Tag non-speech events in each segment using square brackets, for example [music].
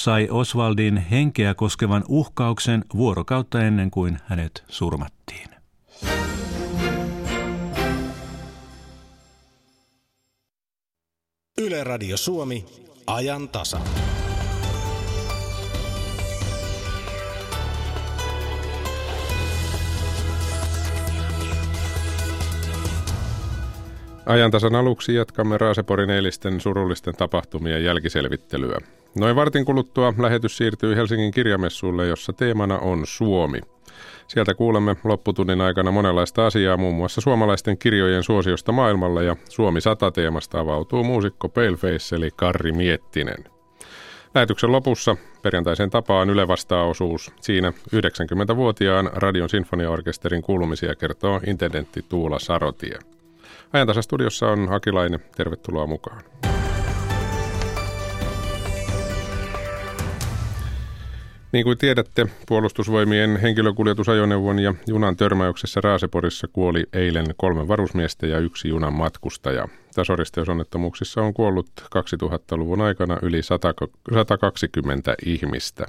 sai Oswaldin henkeä koskevan uhkauksen vuorokautta ennen kuin hänet surmattiin. Yle Radio Suomi, ajan tasa. Ajantasan aluksi jatkamme Raaseporin eilisten surullisten tapahtumien jälkiselvittelyä. Noin vartin kuluttua lähetys siirtyy Helsingin kirjamessuille, jossa teemana on Suomi. Sieltä kuulemme lopputunnin aikana monenlaista asiaa, muun muassa suomalaisten kirjojen suosiosta maailmalla ja Suomi 100 teemasta avautuu muusikko Paleface eli Karri Miettinen. Lähetyksen lopussa perjantaisen tapaan Yle osuus. Siinä 90-vuotiaan Radion Sinfoniaorkesterin kuulumisia kertoo intendentti Tuula Sarotie. Ajantasastudiossa on Hakilainen. Tervetuloa mukaan. Niin kuin tiedätte, puolustusvoimien henkilökuljetusajoneuvon ja junan törmäyksessä Raaseporissa kuoli eilen kolme varusmiestä ja yksi junan matkustaja. Tasoristeysonnettomuuksissa on kuollut 2000-luvun aikana yli 120 ihmistä.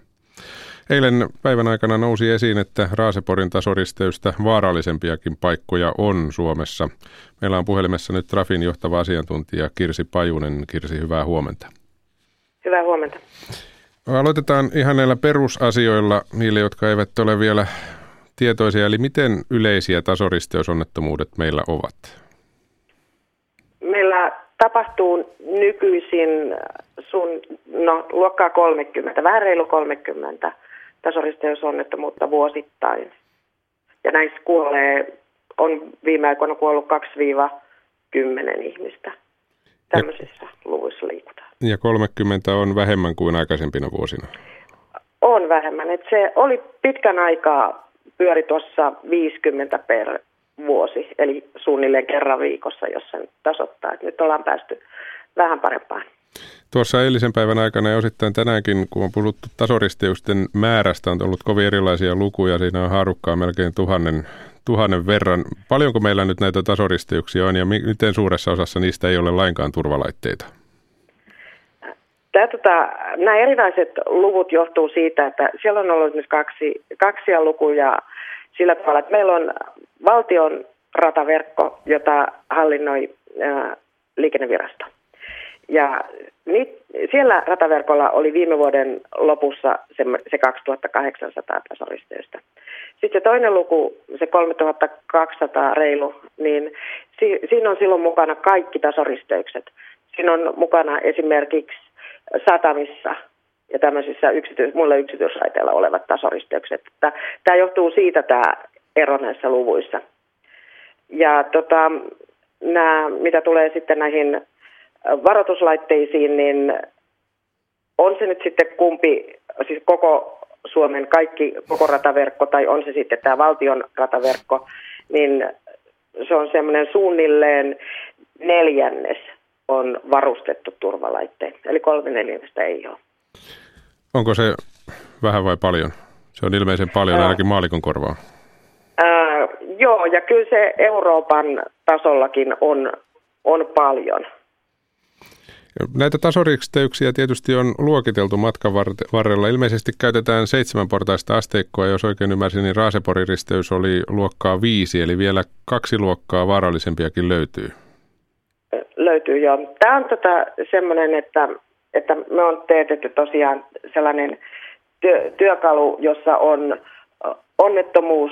Eilen päivän aikana nousi esiin, että Raaseporin tasoristeystä vaarallisempiakin paikkoja on Suomessa. Meillä on puhelimessa nyt Trafin johtava asiantuntija Kirsi Pajunen. Kirsi, hyvää huomenta. Hyvää huomenta. Aloitetaan ihan näillä perusasioilla niille, jotka eivät ole vielä tietoisia. Eli miten yleisiä tasoristeysonnettomuudet meillä ovat? Meillä tapahtuu nykyisin sun, no, luokkaa 30, vähän reilu 30 tasoristeysonnettomuutta vuosittain. Ja näissä kuolee, on viime aikoina kuollut 2-10 ihmistä. Tämmöisissä ja, luvuissa liikutaan. Ja 30 on vähemmän kuin aikaisempina vuosina? On vähemmän. Et se oli pitkän aikaa pyöri tuossa 50 per vuosi, eli suunnilleen kerran viikossa, jos sen tasoittaa. Et nyt ollaan päästy vähän parempaan. Tuossa eilisen päivän aikana ja osittain tänäänkin, kun on puhuttu tasoristeysten määrästä, on ollut kovin erilaisia lukuja. Siinä on haarukkaa melkein tuhannen, tuhannen verran. Paljonko meillä nyt näitä tasoristeyksiä on ja miten suuressa osassa niistä ei ole lainkaan turvalaitteita? Tämä, tota, nämä erilaiset luvut johtuu siitä, että siellä on ollut nyt kaksi, kaksia lukuja sillä tavalla, että meillä on valtion rataverkko, jota hallinnoi ää, liikennevirasto. Ja niin, siellä rataverkolla oli viime vuoden lopussa se, se 2800 tasoristeystä. Sitten se toinen luku, se 3200 reilu, niin si, siinä on silloin mukana kaikki tasoristeykset. Siinä on mukana esimerkiksi satamissa ja tämmöisissä yksityis, muilla yksityisraiteilla olevat tasoristeykset. Tämä johtuu siitä tämä ero näissä luvuissa. Ja tota, nämä, mitä tulee sitten näihin varoituslaitteisiin, niin on se nyt sitten kumpi, siis koko Suomen kaikki, koko rataverkko tai on se sitten tämä valtion rataverkko, niin se on semmoinen suunnilleen neljännes on varustettu turvalaitteen. Eli kolme neljännestä ei ole. Onko se vähän vai paljon? Se on ilmeisen paljon, ainakin maalikon korvaa. Ää, joo, ja kyllä se Euroopan tasollakin on, on paljon. Näitä tasoristeyksiä tietysti on luokiteltu matkan varrella. Ilmeisesti käytetään seitsemänportaista asteikkoa. Jos oikein ymmärsin, niin Raaseporin risteys oli luokkaa viisi, eli vielä kaksi luokkaa vaarallisempiakin löytyy. Löytyy joo. Tämä on tota semmoinen, että, että me on teetetty tosiaan sellainen työ, työkalu, jossa on onnettomuus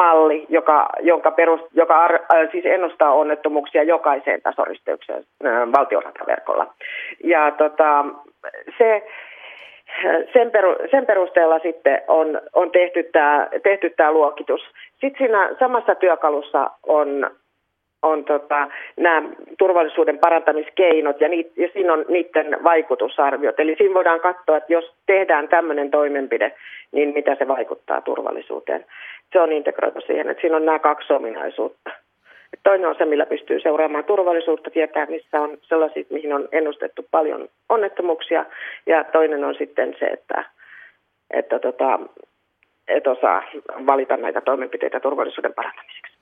malli, joka, jonka perus, joka ar, äh, siis ennustaa onnettomuuksia jokaiseen tasoristeykseen äh, valtionrataverkolla. Ja tota, se, sen, peru, sen perusteella sitten on, on tehty tämä tehty tämä luokitus. Sitten siinä samassa työkalussa on on tota, nämä turvallisuuden parantamiskeinot ja, niit, ja siinä on niiden vaikutusarviot. Eli siinä voidaan katsoa, että jos tehdään tämmöinen toimenpide, niin mitä se vaikuttaa turvallisuuteen. Se on integroitu siihen, että siinä on nämä kaksi ominaisuutta. Et toinen on se, millä pystyy seuraamaan turvallisuutta, tietää missä on sellaisia, mihin on ennustettu paljon onnettomuuksia. Ja toinen on sitten se, että, että tota, et osaa valita näitä toimenpiteitä turvallisuuden parantamiseksi.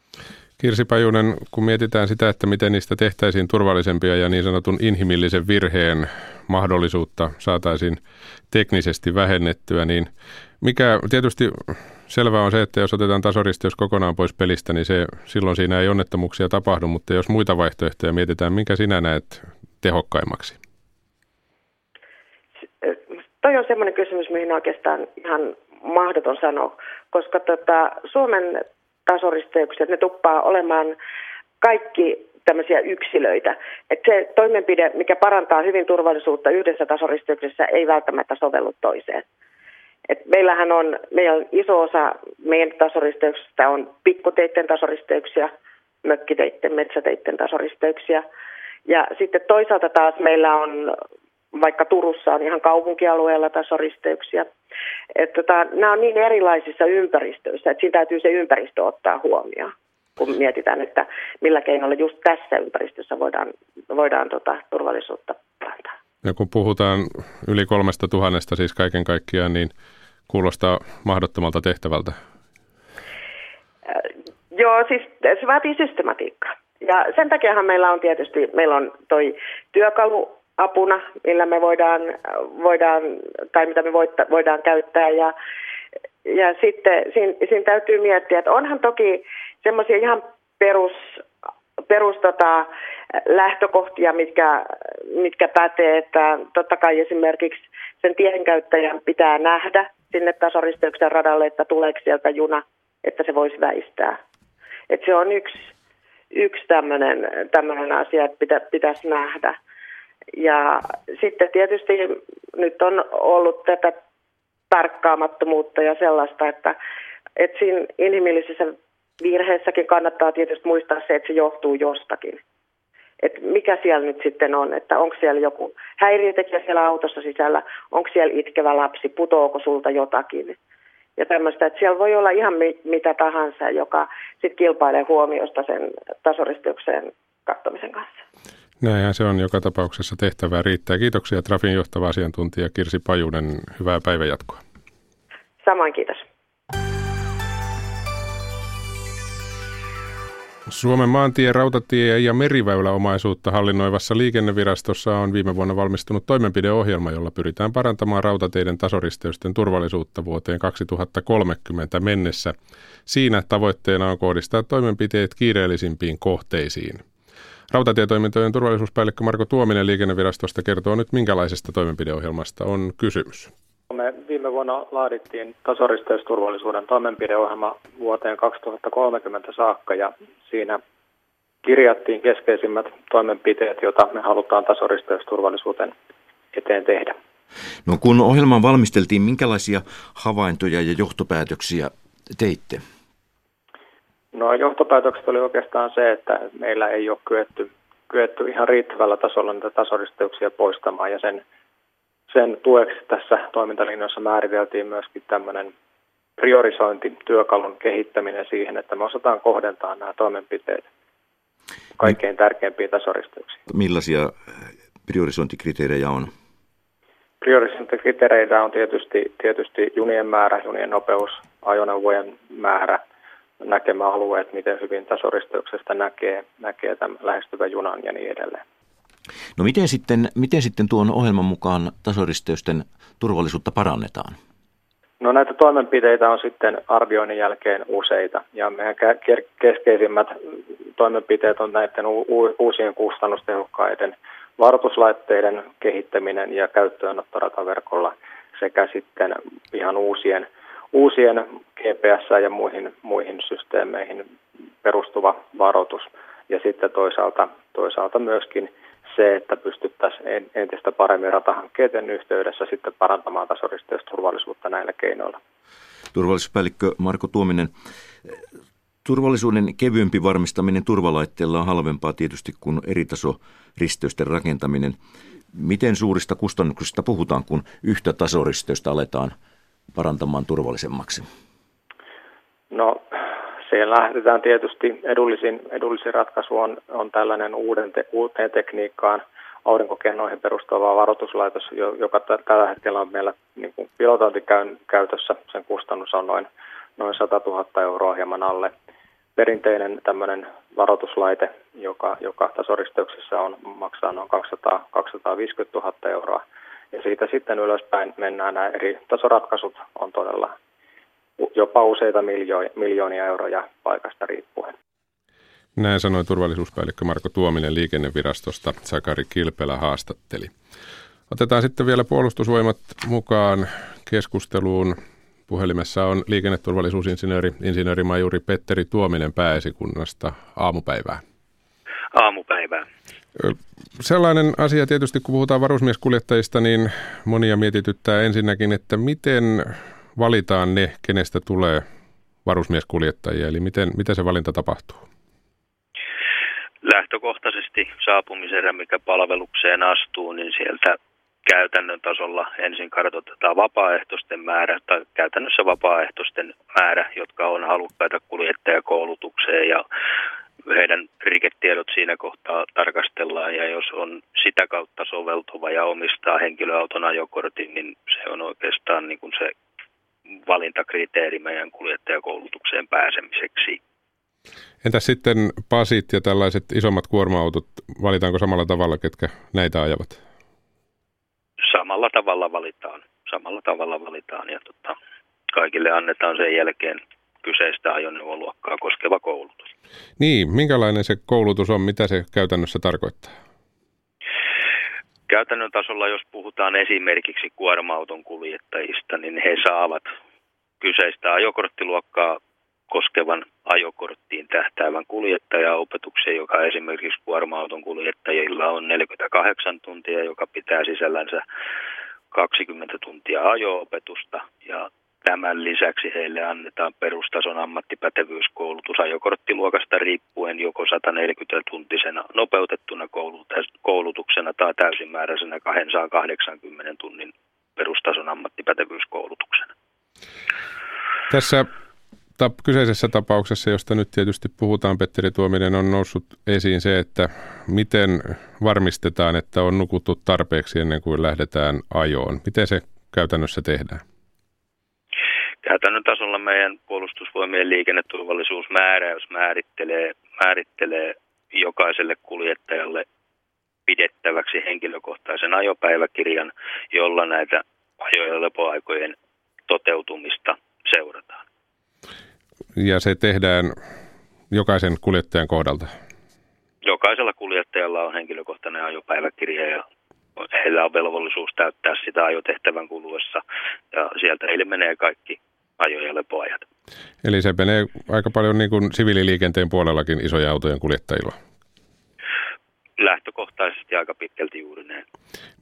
Kirsi Pajunen, kun mietitään sitä, että miten niistä tehtäisiin turvallisempia ja niin sanotun inhimillisen virheen mahdollisuutta saataisiin teknisesti vähennettyä, niin mikä tietysti selvää on se, että jos otetaan tasoristeys kokonaan pois pelistä, niin se, silloin siinä ei onnettomuuksia tapahdu, mutta jos muita vaihtoehtoja mietitään, minkä sinä näet tehokkaimmaksi? Toi on semmoinen kysymys, mihin oikeastaan ihan mahdoton sanoa, koska tota, Suomen tasoristeykset, ne tuppaa olemaan kaikki tämmöisiä yksilöitä. Että se toimenpide, mikä parantaa hyvin turvallisuutta yhdessä tasoristeyksessä, ei välttämättä sovellu toiseen. Et meillähän on, meillä on iso osa meidän tasoristeyksistä on pikkuteitten tasoristeyksiä, mökkiteitten, metsäteitten tasoristeyksiä. Ja sitten toisaalta taas meillä on, vaikka Turussa on ihan kaupunkialueella tasoristeyksiä. Että tota, nämä on niin erilaisissa ympäristöissä, että siinä täytyy se ympäristö ottaa huomioon kun mietitään, että millä keinoilla just tässä ympäristössä voidaan, voidaan tota, turvallisuutta parantaa. Ja kun puhutaan yli kolmesta tuhannesta siis kaiken kaikkiaan, niin kuulostaa mahdottomalta tehtävältä. Äh, joo, siis se vaatii systematiikkaa. Ja sen takiahan meillä on tietysti, meillä on toi työkalu apuna, millä me voidaan, voidaan tai mitä me voidaan käyttää. Ja, ja sitten siinä, siinä täytyy miettiä, että onhan toki semmoisia ihan perus, perus tota, lähtökohtia, mitkä, mitkä pätee, että totta kai esimerkiksi sen tienkäyttäjän pitää nähdä sinne tasoristeyksen radalle, että tuleeko sieltä juna, että se voisi väistää. Et se on yksi, yksi tämmöinen asia, että pitä, pitäisi nähdä. Ja sitten tietysti nyt on ollut tätä tarkkaamattomuutta ja sellaista, että, että siinä inhimillisessä virheessäkin kannattaa tietysti muistaa se, että se johtuu jostakin. Että mikä siellä nyt sitten on, että onko siellä joku häiriötekijä siellä autossa sisällä, onko siellä itkevä lapsi, putoako sulta jotakin. Ja tämmöistä, että siellä voi olla ihan mitä tahansa, joka sitten kilpailee huomiosta sen tasoristykseen kattomisen kanssa. Näinhän se on joka tapauksessa tehtävää riittää. Kiitoksia Trafin johtava asiantuntija Kirsi Pajunen. Hyvää päivänjatkoa. Samoin kiitos. Suomen maantie, rautatie ja meriväyläomaisuutta hallinnoivassa liikennevirastossa on viime vuonna valmistunut toimenpideohjelma, jolla pyritään parantamaan rautateiden tasoristeysten turvallisuutta vuoteen 2030 mennessä. Siinä tavoitteena on kohdistaa toimenpiteet kiireellisimpiin kohteisiin. Rautatietoimintojen turvallisuuspäällikkö Marko Tuominen liikennevirastosta kertoo nyt, minkälaisesta toimenpideohjelmasta on kysymys. Me viime vuonna laadittiin tasoristeysturvallisuuden toimenpideohjelma vuoteen 2030 saakka ja siinä kirjattiin keskeisimmät toimenpiteet, joita me halutaan tasoristeysturvallisuuden eteen tehdä. No kun ohjelman valmisteltiin, minkälaisia havaintoja ja johtopäätöksiä teitte? No johtopäätökset oli oikeastaan se, että meillä ei ole kyetty, kyetty ihan riittävällä tasolla niitä tasoristeyksia poistamaan ja sen sen tueksi tässä toimintalinjassa määriteltiin myöskin tämmöinen priorisointityökalun kehittäminen siihen, että me osataan kohdentaa nämä toimenpiteet kaikkein tärkeimpiin tasoristeyksiin. Millaisia priorisointikriteerejä on? Priorisointikriteereitä on tietysti, tietysti junien määrä, junien nopeus, ajoneuvojen määrä, näkemäalueet, miten hyvin tasoristeyksestä näkee, näkee tämän lähestyvän junan ja niin edelleen. No miten sitten, miten sitten tuon ohjelman mukaan tasoristeysten turvallisuutta parannetaan? No näitä toimenpiteitä on sitten arvioinnin jälkeen useita ja meidän keskeisimmät toimenpiteet on näiden uusien kustannustehokkaiden varoituslaitteiden kehittäminen ja käyttöönotto rataverkolla sekä sitten ihan uusien, uusien GPS- ja muihin, muihin systeemeihin perustuva varoitus ja sitten toisaalta, toisaalta myöskin se, että pystyttäisiin entistä paremmin ratahankkeiden yhteydessä sitten parantamaan tasoristeysturvallisuutta näillä keinoilla. Turvallisuuspäällikkö Marko Tuominen, turvallisuuden kevyempi varmistaminen turvalaitteella on halvempaa tietysti kuin eri taso risteysten rakentaminen. Miten suurista kustannuksista puhutaan, kun yhtä tasoristeystä aletaan parantamaan turvallisemmaksi? No siellä lähdetään tietysti edullisin, edullisin ratkaisu on, on tällainen uuden te, uuteen tekniikkaan aurinkokennoihin perustuva varoituslaitos, joka tällä hetkellä on meillä niin kuin pilotointikäytössä. Sen kustannus on noin, noin 100 000 euroa hieman alle. perinteinen tämmöinen varoituslaite, joka, joka tasoristeyksessä on, maksaa noin 200, 250 000 euroa. Ja siitä sitten ylöspäin mennään nämä eri tasoratkaisut on todella jopa useita miljoonia, miljoonia euroja paikasta riippuen. Näin sanoi turvallisuuspäällikkö Marko Tuominen liikennevirastosta. Sakari Kilpelä haastatteli. Otetaan sitten vielä puolustusvoimat mukaan keskusteluun. Puhelimessa on liikenneturvallisuusinsinööri, insinöörimajuri Petteri Tuominen pääesikunnasta. Aamupäivää. Aamupäivää. Sellainen asia tietysti, kun puhutaan varusmieskuljettajista, niin monia mietityttää ensinnäkin, että miten valitaan ne, kenestä tulee varusmieskuljettajia, eli miten, miten se valinta tapahtuu? Lähtökohtaisesti saapumisen mikä palvelukseen astuu, niin sieltä käytännön tasolla ensin kartoitetaan vapaaehtoisten määrä tai käytännössä vapaaehtoisten määrä, jotka on halukkaita kuljettajakoulutukseen ja heidän riketiedot siinä kohtaa tarkastellaan ja jos on sitä kautta soveltuva ja omistaa henkilöauton ajokortin, niin se on oikeastaan niin kuin se valintakriteeri meidän kuljettajakoulutukseen pääsemiseksi. Entä sitten pasit ja tällaiset isommat kuorma-autot, valitaanko samalla tavalla, ketkä näitä ajavat? Samalla tavalla valitaan. Samalla tavalla valitaan ja tota, kaikille annetaan sen jälkeen kyseistä ajoneuvoluokkaa koskeva koulutus. Niin, minkälainen se koulutus on, mitä se käytännössä tarkoittaa? Käytännön tasolla, jos puhutaan esimerkiksi kuorma-auton kuljettajista, niin he saavat kyseistä ajokorttiluokkaa koskevan ajokorttiin tähtäävän kuljettajaopetuksen, joka esimerkiksi kuorma-auton kuljettajilla on 48 tuntia, joka pitää sisällänsä 20 tuntia ajo-opetusta ja Tämän lisäksi heille annetaan perustason ammattipätevyyskoulutus ajokorttiluokasta riippuen joko 140-tuntisena nopeutettuna koulutuksena tai täysimääräisenä 280 tunnin perustason ammattipätevyyskoulutuksena. Tässä tap, kyseisessä tapauksessa, josta nyt tietysti puhutaan, Petteri Tuominen, on noussut esiin se, että miten varmistetaan, että on nukuttu tarpeeksi ennen kuin lähdetään ajoon. Miten se käytännössä tehdään? Käytännön tasolla meidän puolustusvoimien liikenneturvallisuusmääräys määrittelee, määrittelee jokaiselle kuljettajalle pidettäväksi henkilökohtaisen ajopäiväkirjan, jolla näitä ajo- ja lepoaikojen toteutumista seurataan. Ja se tehdään jokaisen kuljettajan kohdalta? Jokaisella kuljettajalla on henkilökohtainen ajopäiväkirja ja heillä on velvollisuus täyttää sitä ajotehtävän kuluessa ja sieltä heille menee kaikki ajo- ja lepoajat. Eli se menee aika paljon niin kuin siviililiikenteen puolellakin isoja autojen kuljettajilla? Lähtökohtaisesti aika pitkälti juuri näin.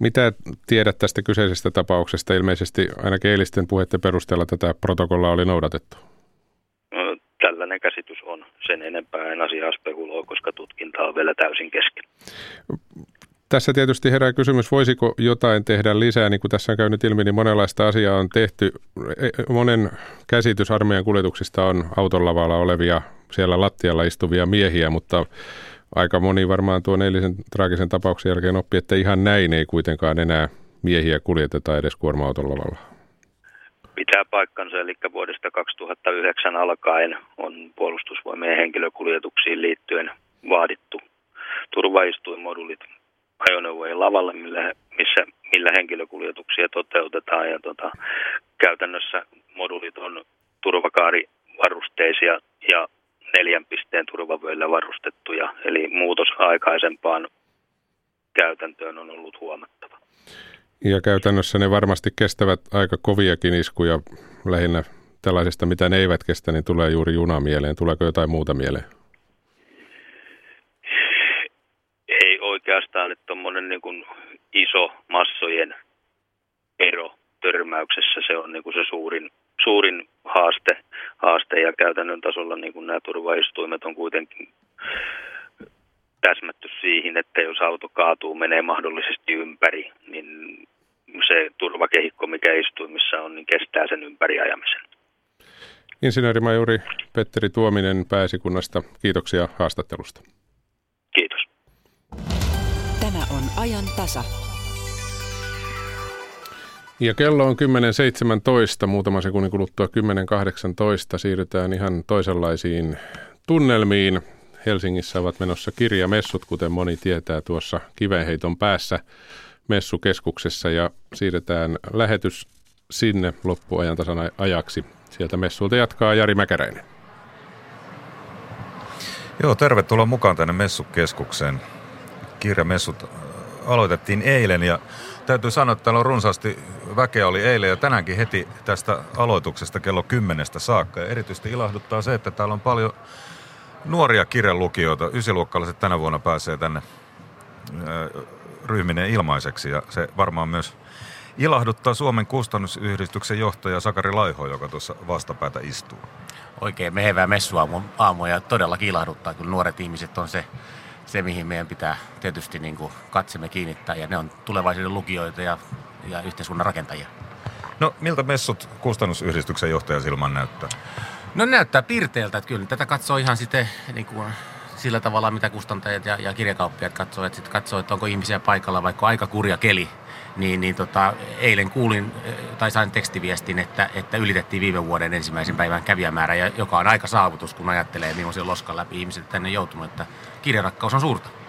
Mitä tiedät tästä kyseisestä tapauksesta? Ilmeisesti ainakin eilisten puheiden perusteella tätä protokollaa oli noudatettu. No, tällainen käsitys on. Sen enempää en asiaa spekuloi, koska tutkinta on vielä täysin kesken. Tässä tietysti herää kysymys, voisiko jotain tehdä lisää, niin kuin tässä on käynyt ilmi, niin monenlaista asiaa on tehty. E, e, monen käsitys armeijan kuljetuksista on auton lavalla olevia, siellä lattialla istuvia miehiä, mutta aika moni varmaan tuon eilisen traagisen tapauksen jälkeen oppi, että ihan näin ei kuitenkaan enää miehiä kuljeteta edes kuorma-auton lavalla. Pitää paikkansa, eli vuodesta 2009 alkaen on puolustusvoimien henkilökuljetuksiin liittyen vaadittu turvaistuinmodulit ajoneuvojen lavalle, millä, missä, millä henkilökuljetuksia toteutetaan. Ja tota, käytännössä modulit on turvakaarivarusteisia ja neljän pisteen turvavöillä varustettuja, eli muutos aikaisempaan käytäntöön on ollut huomattava. Ja käytännössä ne varmasti kestävät aika koviakin iskuja lähinnä tällaisesta, mitä ne eivät kestä, niin tulee juuri juna mieleen. Tuleeko jotain muuta mieleen? Oikeastaan, että tuommoinen niin kuin iso massojen ero törmäyksessä se on niin kuin se suurin, suurin haaste, haaste ja käytännön tasolla niin kuin nämä turvaistuimet on kuitenkin täsmätty siihen, että jos auto kaatuu, menee mahdollisesti ympäri, niin se turvakehikko, mikä istuimissa on, niin kestää sen ympäri ajamisen. Insinöörimajuri Petteri Tuominen pääsikunnasta, kiitoksia haastattelusta. Ajan tasa. Ja kello on 10.17, muutama sekunnin kuluttua 10.18. Siirrytään ihan toisenlaisiin tunnelmiin. Helsingissä ovat menossa kirjamessut, kuten moni tietää tuossa kivenheiton päässä messukeskuksessa ja siirretään lähetys sinne loppuajan tasan ajaksi. Sieltä messuilta jatkaa Jari Mäkäräinen. Joo, tervetuloa mukaan tänne messukeskukseen. Kirjamessut aloitettiin eilen ja täytyy sanoa, että täällä on runsaasti väkeä oli eilen ja tänäänkin heti tästä aloituksesta kello kymmenestä saakka. Ja erityisesti ilahduttaa se, että täällä on paljon nuoria kirjanlukijoita. Ysiluokkalaiset tänä vuonna pääsee tänne ryhminen ilmaiseksi ja se varmaan myös ilahduttaa Suomen kustannusyhdistyksen johtaja Sakari Laiho, joka tuossa vastapäätä istuu. Oikein mehevää messuaamua ja todella ilahduttaa, kun nuoret ihmiset on se, se mihin meidän pitää tietysti niin kuin katsemme kiinnittää ja ne on tulevaisuuden lukijoita ja, ja yhteiskunnan rakentajia. No miltä messut kustannusyhdistyksen johtaja Silman näyttää? No näyttää pirteeltä, että kyllä tätä katsoo ihan sitten niin kuin sillä tavalla, mitä kustantajat ja, ja kirjakauppiat katsoo, että sitten katsoo, että onko ihmisiä paikalla, vaikka aika kurja keli, niin, niin tota, eilen kuulin tai sain tekstiviestin, että, että ylitettiin viime vuoden ensimmäisen päivän kävijämäärä, joka on aika saavutus, kun ajattelee, millaisen loskan läpi ihmiset tänne joutunut, että kirjarakkaus on suurta.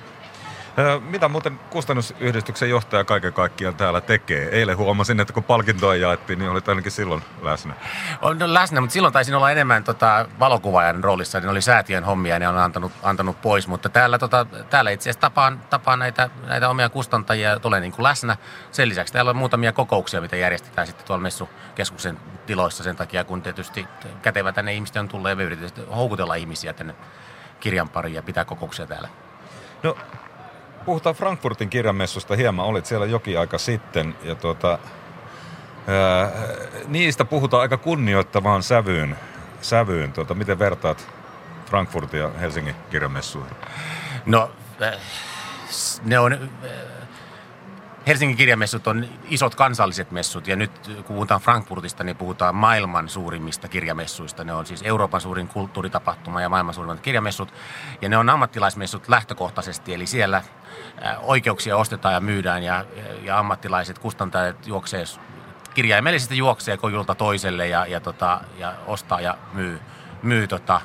Mitä muuten kustannusyhdistyksen johtaja kaiken kaikkiaan täällä tekee? Eilen huomasin, että kun palkintoa jaettiin, niin olit ainakin silloin läsnä. On läsnä, mutta silloin taisin olla enemmän tota, valokuvaajan roolissa. Ne oli säätiön hommia ja ne on antanut, antanut pois. Mutta täällä, tota, täällä itse asiassa tapaan, tapaan näitä, näitä omia kustantajia ja tulee niin kuin läsnä. Sen lisäksi täällä on muutamia kokouksia, mitä järjestetään sitten tuolla messukeskuksen tiloissa sen takia, kun tietysti kätevä tänne ihmisten on tullut ja me yritetään houkutella ihmisiä tänne kirjan pariin ja pitää kokouksia täällä. No puhutaan Frankfurtin kirjamessusta hieman. Olit siellä jokin aika sitten ja tuota, ää, niistä puhutaan aika kunnioittavaan sävyyn. sävyyn. Tuota, miten vertaat Frankfurtin ja Helsingin kirjamessuihin? No, ne on Helsingin kirjamessut on isot kansalliset messut ja nyt kun puhutaan Frankfurtista, niin puhutaan maailman suurimmista kirjamessuista. Ne on siis Euroopan suurin kulttuuritapahtuma ja maailman suurimmat kirjamessut. Ja ne on ammattilaismessut lähtökohtaisesti, eli siellä oikeuksia ostetaan ja myydään ja, ja ammattilaiset kustantajat juoksee kirjaimellisesti juoksee kojulta toiselle ja, ja, tota, ja ostaa ja myy, myy tota,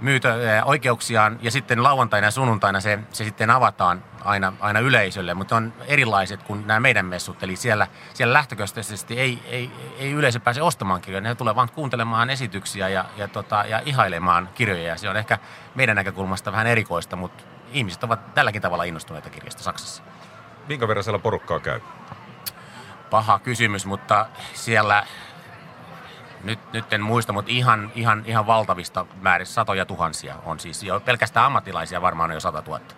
myytä oikeuksiaan ja sitten lauantaina ja sunnuntaina se, se sitten avataan aina, aina yleisölle, mutta on erilaiset kuin nämä meidän messut. Eli siellä, siellä lähtökohtaisesti ei, ei, ei yleisö pääse ostamaan kirjoja, ne tulee vaan kuuntelemaan esityksiä ja, ja, tota, ja ihailemaan kirjoja. Ja se on ehkä meidän näkökulmasta vähän erikoista, mutta ihmiset ovat tälläkin tavalla innostuneita kirjasta Saksassa. Minkä verran siellä porukkaa käy? Paha kysymys, mutta siellä nyt, nyt en muista, mutta ihan, ihan, ihan valtavista määristä, satoja tuhansia on siis jo pelkästään ammattilaisia varmaan on jo sata tuhatta.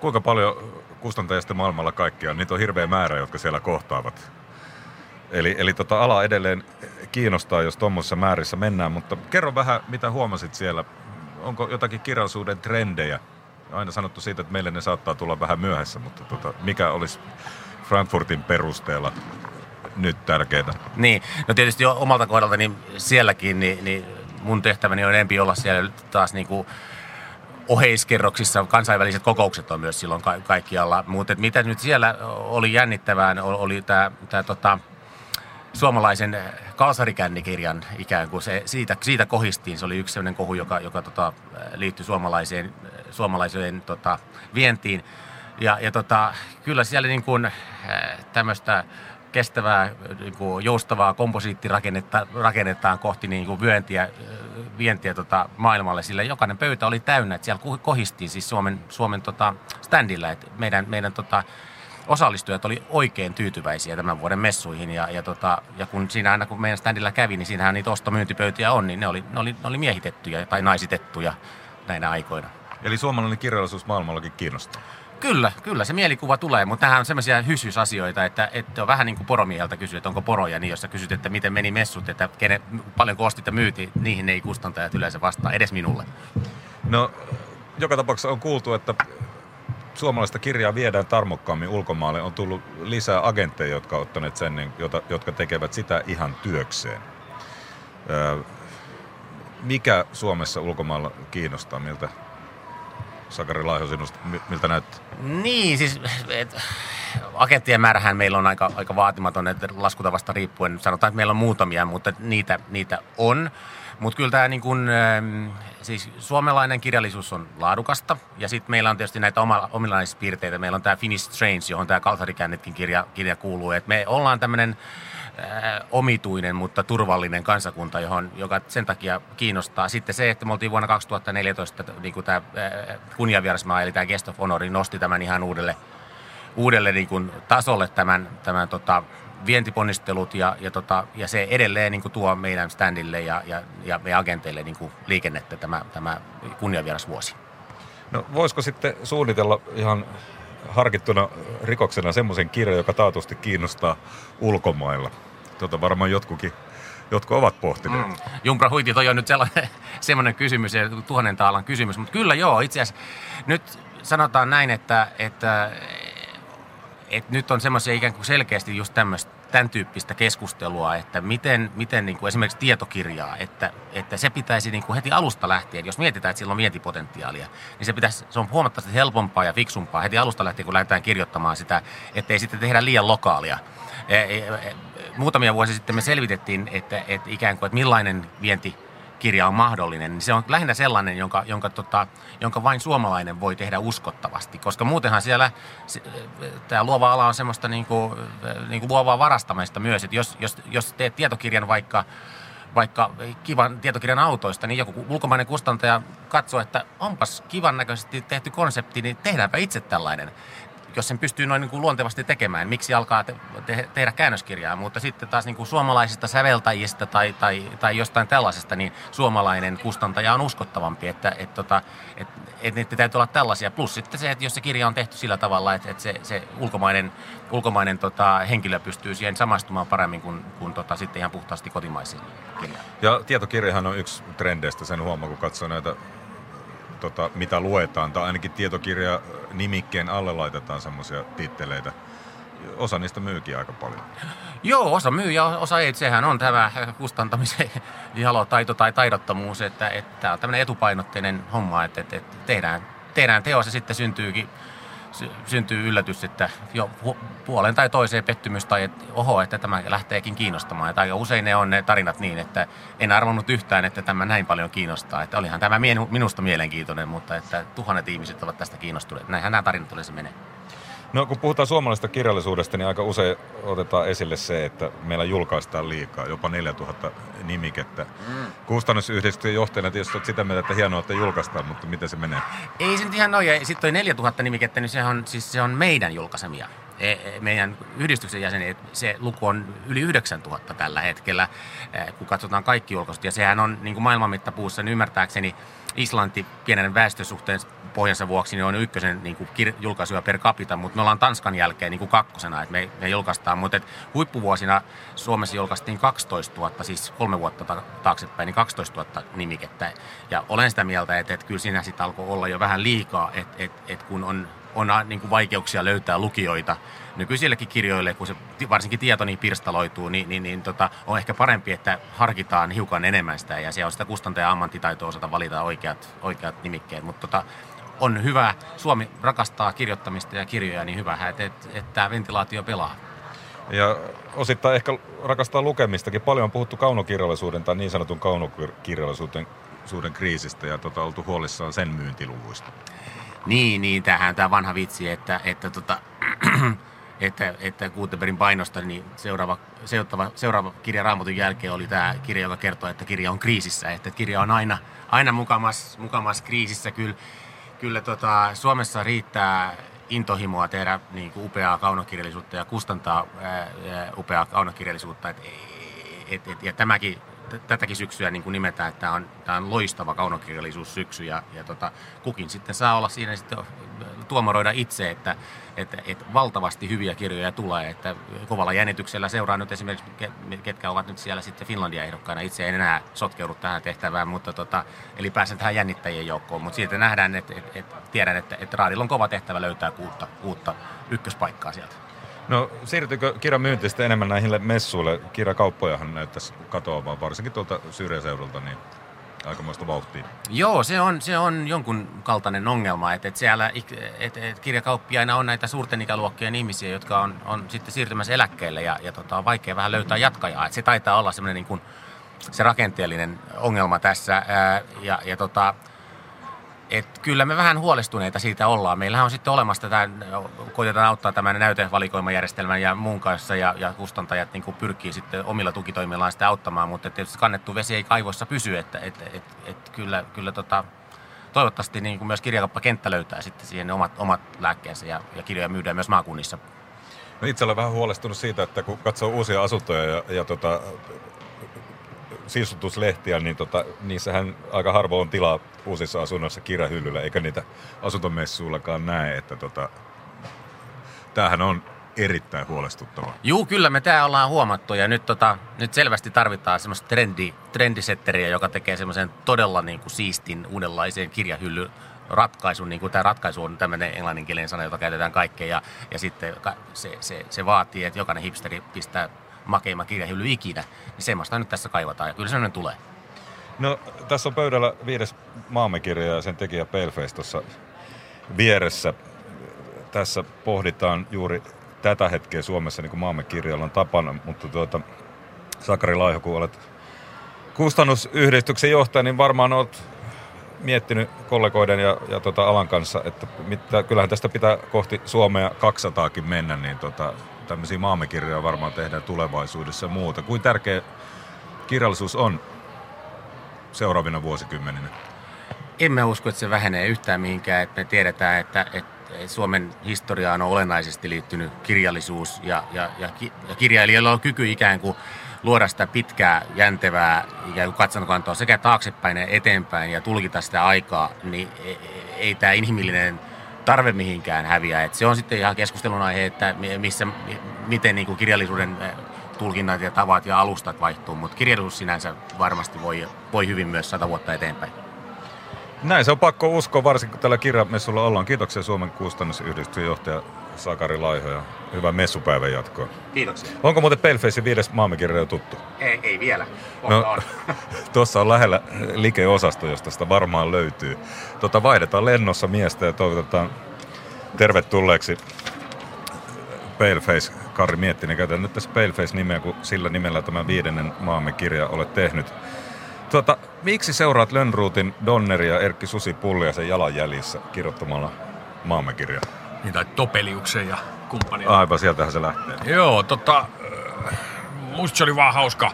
Kuinka paljon kustantajista maailmalla kaikkia? Niitä on hirveä määrä, jotka siellä kohtaavat. Eli, eli tota ala edelleen kiinnostaa, jos tuommoisessa määrissä mennään, mutta kerro vähän, mitä huomasit siellä. Onko jotakin kirjallisuuden trendejä? Aina sanottu siitä, että meille ne saattaa tulla vähän myöhässä, mutta tota, mikä olisi Frankfurtin perusteella nyt tärkeää? Niin, no tietysti jo omalta kohdalta niin sielläkin, niin, niin mun tehtäväni on enempi olla siellä taas niin kuin oheiskerroksissa, kansainväliset kokoukset on myös silloin ka- kaikkialla. Mutta mitä nyt siellä oli jännittävää, oli tämä, tämä tota, suomalaisen kalsarikännikirjan ikään kuin se, siitä, siitä kohistiin. Se oli yksi sellainen kohu, joka, joka tota, liittyi suomalaiseen, suomalaiseen tota, vientiin. Ja, ja tota, kyllä siellä niin kuin, tämmöistä kestävää, niin kuin joustavaa komposiittirakennetta rakennetaan kohti niin kuin vyöntiä, vientiä tota, maailmalle, sillä jokainen pöytä oli täynnä, että siellä kohistiin siis Suomen, Suomen tota, standilla, että meidän, meidän tota, osallistujat oli oikein tyytyväisiä tämän vuoden messuihin ja, ja, tota, ja kun siinä aina kun meidän standilla kävi, niin siinähän niitä ostomyyntipöytiä on, niin ne oli, ne oli, ne oli miehitettyjä tai naisitettuja näinä aikoina. Eli suomalainen kirjallisuus maailmallakin kiinnostaa? Kyllä, kyllä se mielikuva tulee, mutta tämähän on semmoisia hysysasioita, että, että on vähän niin kuin poromieheltä kysyä, että onko poroja, niin jos sä kysyt, että miten meni messut, että kene, paljon ostit ja myyti, niihin ei kustantajat yleensä vastaa, edes minulle. No, joka tapauksessa on kuultu, että suomalaista kirjaa viedään tarmokkaammin ulkomaalle. On tullut lisää agentteja, jotka ottaneet sen, niin, jota, jotka tekevät sitä ihan työkseen. Öö, mikä Suomessa ulkomailla kiinnostaa, miltä Sakari Laiho sinusta, miltä näyttää? Niin, siis et, agenttien määrähän meillä on aika, aika vaatimaton, että laskutavasta riippuen sanotaan, että meillä on muutamia, mutta niitä, niitä on. Mutta kyllä tämä niin kun, siis suomalainen kirjallisuus on laadukasta ja sitten meillä on tietysti näitä oma, ominaispiirteitä. Meillä on tämä Finnish Strange, johon tämä Kalsarikäännetkin kirja, kirja kuuluu. Et me ollaan tämmöinen äh, omituinen, mutta turvallinen kansakunta, johon, joka sen takia kiinnostaa. Sitten se, että me oltiin vuonna 2014, niin kuin tämä äh, kunniavierasmaa, eli tämä Guest of Honor, nosti tämän ihan uudelle, uudelle niin kuin tasolle tämän, tämän tota, vientiponnistelut ja, ja, tota, ja se edelleen niin kuin tuo meidän standille ja, ja, ja meidän agenteille niin kuin liikennettä tämä, tämä kunniavierasvuosi. No voisiko sitten suunnitella ihan harkittuna rikoksena semmoisen kirjan, joka taatusti kiinnostaa ulkomailla? Tuota varmaan jotkukin jotkut ovat pohtineet. Mm. Jumpra huiti, toi on nyt sellainen, [laughs] semmoinen kysymys, tuhannen taalan kysymys, mutta kyllä joo, itse asiassa nyt sanotaan näin, että, että et nyt on semmoisia ikään kuin selkeästi just tämmöistä tämän tyyppistä keskustelua, että miten, miten niin kuin esimerkiksi tietokirjaa, että, että se pitäisi niin kuin heti alusta lähtien, jos mietitään, että sillä on vientipotentiaalia, niin se, pitäisi, se on huomattavasti helpompaa ja fiksumpaa heti alusta lähtien, kun lähdetään kirjoittamaan sitä, ettei sitten tehdä liian lokaalia. Muutamia vuosia sitten me selvitettiin, että, että ikään kuin, että millainen vienti kirja on mahdollinen, niin se on lähinnä sellainen, jonka, jonka, tota, jonka vain suomalainen voi tehdä uskottavasti. Koska muutenhan siellä tämä luova ala on semmoista niin kuin, niin kuin luovaa varastamista myös. Että jos, jos, jos teet tietokirjan vaikka vaikka kivan tietokirjan autoista, niin joku ulkomainen kustantaja katsoo, että onpas kivan näköisesti tehty konsepti, niin tehdäänpä itse tällainen jos sen pystyy noin niin kuin luontevasti tekemään, miksi alkaa te- te- tehdä käännöskirjaa. Mutta sitten taas niin kuin suomalaisista säveltäjistä tai, tai, tai jostain tällaisesta, niin suomalainen kustantaja on uskottavampi, että et, tota, et, et niitä täytyy olla tällaisia. Plus sitten se, että jos se kirja on tehty sillä tavalla, että, että se, se ulkomainen, ulkomainen tota, henkilö pystyy siihen samastumaan paremmin kuin, kuin tota, sitten ihan puhtaasti kotimaisiin kirjaan. Ja tietokirjahan on yksi trendeistä, sen huomaa, kun katsoo näitä tota, mitä luetaan, tai ainakin tietokirja nimikkeen alle laitetaan semmoisia titteleitä. Osa niistä myykin aika paljon. Joo, osa myy ja osa ei. Sehän on tämä kustantamisen [laughs] taito tai taidottomuus, että, että tämä on tämmöinen etupainotteinen homma, että, että, että tehdään, tehdään teos ja sitten syntyykin syntyy yllätys, että jo puolen tai toiseen pettymys tai että oho, että tämä lähteekin kiinnostamaan. Tai usein ne on ne tarinat niin, että en arvonnut yhtään, että tämä näin paljon kiinnostaa. Että olihan tämä minusta mielenkiintoinen, mutta että tuhannet ihmiset ovat tästä kiinnostuneet. Näinhän nämä tarinat olisi menee. No kun puhutaan suomalaisesta kirjallisuudesta, niin aika usein otetaan esille se, että meillä julkaistaan liikaa, jopa 4000 nimikettä. Mm. Kustannusyhdistyksen johtajana tietysti olet sitä mieltä, että hienoa, että julkaistaan, mutta miten se menee? Ei se nyt ihan noin. Sitten toi 4000 nimikettä, niin se on, siis se on meidän julkaisemia. E, e, meidän yhdistyksen jäsenet, se luku on yli 9000 tällä hetkellä, e, kun katsotaan kaikki julkaisut. Ja sehän on niin kuin maailman mittapuussa, niin ymmärtääkseni Islanti pienen väestösuhteen pohjansa vuoksi niin on ykkösen niin kuin kir- julkaisuja per capita, mutta me ollaan Tanskan jälkeen niin kuin kakkosena, että me, me julkaistaan. Mutta huippuvuosina Suomessa julkaistiin 12 000, siis kolme vuotta ta- taaksepäin, niin 12 000 nimikettä. Ja olen sitä mieltä, että, että kyllä siinä sitten alkoi olla jo vähän liikaa, että, että, että kun on on niin kuin vaikeuksia löytää lukijoita nykyisillekin kirjoille, kun se varsinkin tieto niin pirstaloituu, niin, niin, niin tota, on ehkä parempi, että harkitaan hiukan enemmän sitä ja se on sitä kustantajan ammattitaitoa osata valita oikeat, oikeat nimikkeet. Mutta tota, on hyvä, Suomi rakastaa kirjoittamista ja kirjoja, niin hyvä, että, että, että tämä ventilaatio pelaa. Ja osittain ehkä rakastaa lukemistakin. Paljon on puhuttu kaunokirjallisuuden tai niin sanotun kaunokirjallisuuden kriisistä ja tota, oltu huolissaan sen myyntiluvuista. Niin, niin, tämähän tämä vanha vitsi, että, että, tota, [clears throat] että, että Gutenbergin painosta, niin seuraava, seuraava, seuraava kirja Raamatun jälkeen oli tämä kirja, joka kertoo, että kirja on kriisissä, että kirja on aina, aina mukamas, mukamas kriisissä. Kyllä, kyllä tota, Suomessa riittää intohimoa tehdä niin kuin upeaa kaunokirjallisuutta ja kustantaa ää, upeaa kaunokirjallisuutta. Et, et, et, ja tämäkin tätäkin syksyä niin kuin nimetään, että tämä on, tämä on loistava kaunokirjallisuussyksy ja, ja tota, kukin sitten saa olla siinä sitten tuomaroida itse, että, että, että valtavasti hyviä kirjoja tulee, että kovalla jännityksellä seuraa nyt esimerkiksi, ketkä ovat nyt siellä sitten Finlandia ehdokkaana. Itse en enää sotkeudu tähän tehtävään, mutta tota, eli pääsen tähän jännittäjien joukkoon, mutta siitä nähdään, että, että, että tiedän, että, että Raadilla on kova tehtävä löytää uutta, uutta ykköspaikkaa sieltä. No siirtyykö kirjan myyntistä enemmän näihin messuille? Kirjakauppojahan näyttäisi katoamaan, varsinkin tuolta syrjäseudulta. Niin aikamoista vauhtia. Joo, se on, se on jonkun kaltainen ongelma, että, että siellä että, että kirjakauppiaina on näitä suurten ikäluokkien ihmisiä, jotka on, on sitten siirtymässä eläkkeelle ja, ja tota, on vaikea vähän löytää jatkajaa. Että se taitaa olla semmoinen niin kuin, se rakenteellinen ongelma tässä ää, ja, ja tota, et kyllä me vähän huolestuneita siitä ollaan. Meillähän on sitten olemassa tätä, koitetaan auttaa tämän näytevalikoimajärjestelmän ja muun kanssa ja, ja kustantajat niin pyrkii sitten omilla tukitoimillaan sitä auttamaan, mutta tietysti kannettu vesi ei kaivoissa pysy, että et, et, et kyllä, kyllä tota, toivottavasti niin myös kirjakauppakenttä löytää sitten siihen omat, omat lääkkeensä ja, ja kirjoja myydään myös maakunnissa. Itse olen vähän huolestunut siitä, että kun katsoo uusia asuntoja ja, ja tota, siisutuslehtiä, niin tota, niissähän aika harvoin on tilaa uusissa asunnoissa kirjahyllyllä, eikä niitä asuntomessuillakaan näe, että tota, tämähän on erittäin huolestuttava. Juu, kyllä me tämä ollaan huomattu ja nyt, tota, nyt selvästi tarvitaan semmoista trendi, trendisetteriä, joka tekee semmoisen todella niin kuin siistin uudenlaisen kirjahylly ratkaisun, niin kuin tämä ratkaisu on tämmöinen englanninkielinen sana, jota käytetään kaikkeen ja, ja sitten se, se, se vaatii, että jokainen hipsteri pistää makeimman kirjahylly ikinä, niin semmoista nyt tässä kaivataan ja kyllä sellainen tulee. No tässä on pöydällä viides maamme kirja ja sen tekijä Paleface tuossa vieressä. Tässä pohditaan juuri tätä hetkeä Suomessa, niin kuin maamme kirjalla on tapana, mutta tuota, Sakari Laiho, kun olet kustannusyhdistyksen johtaja, niin varmaan olet miettinyt kollegoiden ja, ja tota alan kanssa, että mitä, kyllähän tästä pitää kohti Suomea 200kin mennä, niin tota, tämmöisiä maamekirjoja varmaan tehdään tulevaisuudessa ja muuta. Kuin tärkeä kirjallisuus on seuraavina vuosikymmeninä? En mä usko, että se vähenee yhtään mihinkään. Että me tiedetään, että, että Suomen historiaan on olennaisesti liittynyt kirjallisuus ja, ja, ja, ja kirjailijalla on kyky ikään kuin luoda sitä pitkää, jäntevää ikään kuin katsontokantoa sekä taaksepäin ja eteenpäin ja tulkita sitä aikaa, niin ei, ei tämä inhimillinen tarve mihinkään häviä. Et se on sitten ihan keskustelun aihe, että missä, miten niin kuin kirjallisuuden tulkinnat ja tavat ja alustat vaihtuu, mutta kirjallisuus sinänsä varmasti voi, voi hyvin myös sata vuotta eteenpäin. Näin se on pakko uskoa, varsinkin kun tällä kirjamessulla ollaan. Kiitoksia Suomen kustannusyhdistyksen johtaja Sakari Laiho ja hyvää messupäivän jatkoa. Kiitoksia. Onko muuten Palefacein viides maamekirja jo tuttu? Ei, ei vielä. no, on. [laughs] tuossa on lähellä likeosasto, josta sitä varmaan löytyy. Tota, vaihdetaan lennossa miestä ja toivotetaan tervetulleeksi Paleface Kari Miettinen. Käytän nyt tässä Paleface-nimeä, kun sillä nimellä tämän viidennen maamme kirja olet tehnyt. Tuota, miksi seuraat Lönnruutin Donneria Erkki Susi Pulliasen jalanjäljissä kirjoittamalla maamme kirjaa? Niin, tai Topeliuksen ja kumppania. Aivan, sieltähän se lähtee. Joo, tota, musta se oli vaan hauska,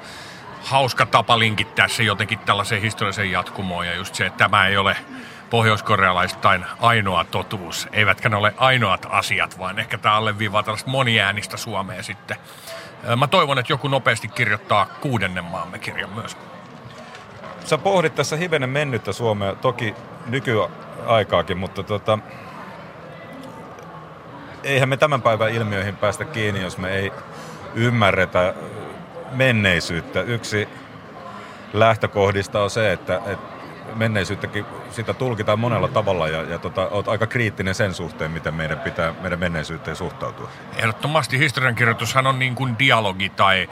hauska tapa linkittää se jotenkin tällaiseen historialliseen jatkumoon. Ja just se, että tämä ei ole pohjoiskorealaistain ainoa totuus. Eivätkä ne ole ainoat asiat, vaan ehkä tämä alleviivaa tällaista moniäänistä Suomea sitten. Mä toivon, että joku nopeasti kirjoittaa kuudennen maamme kirjan myös. Sä pohdit tässä hivenen mennyttä Suomea, toki nykyaikaakin, mutta tota, eihän me tämän päivän ilmiöihin päästä kiinni, jos me ei ymmärretä menneisyyttä. Yksi lähtökohdista on se, että, että menneisyyttäkin sitä tulkitaan monella tavalla ja, ja tota, oot aika kriittinen sen suhteen, miten meidän pitää meidän menneisyyteen suhtautua. Ehdottomasti historiankirjoitushan on niin kuin dialogi tai,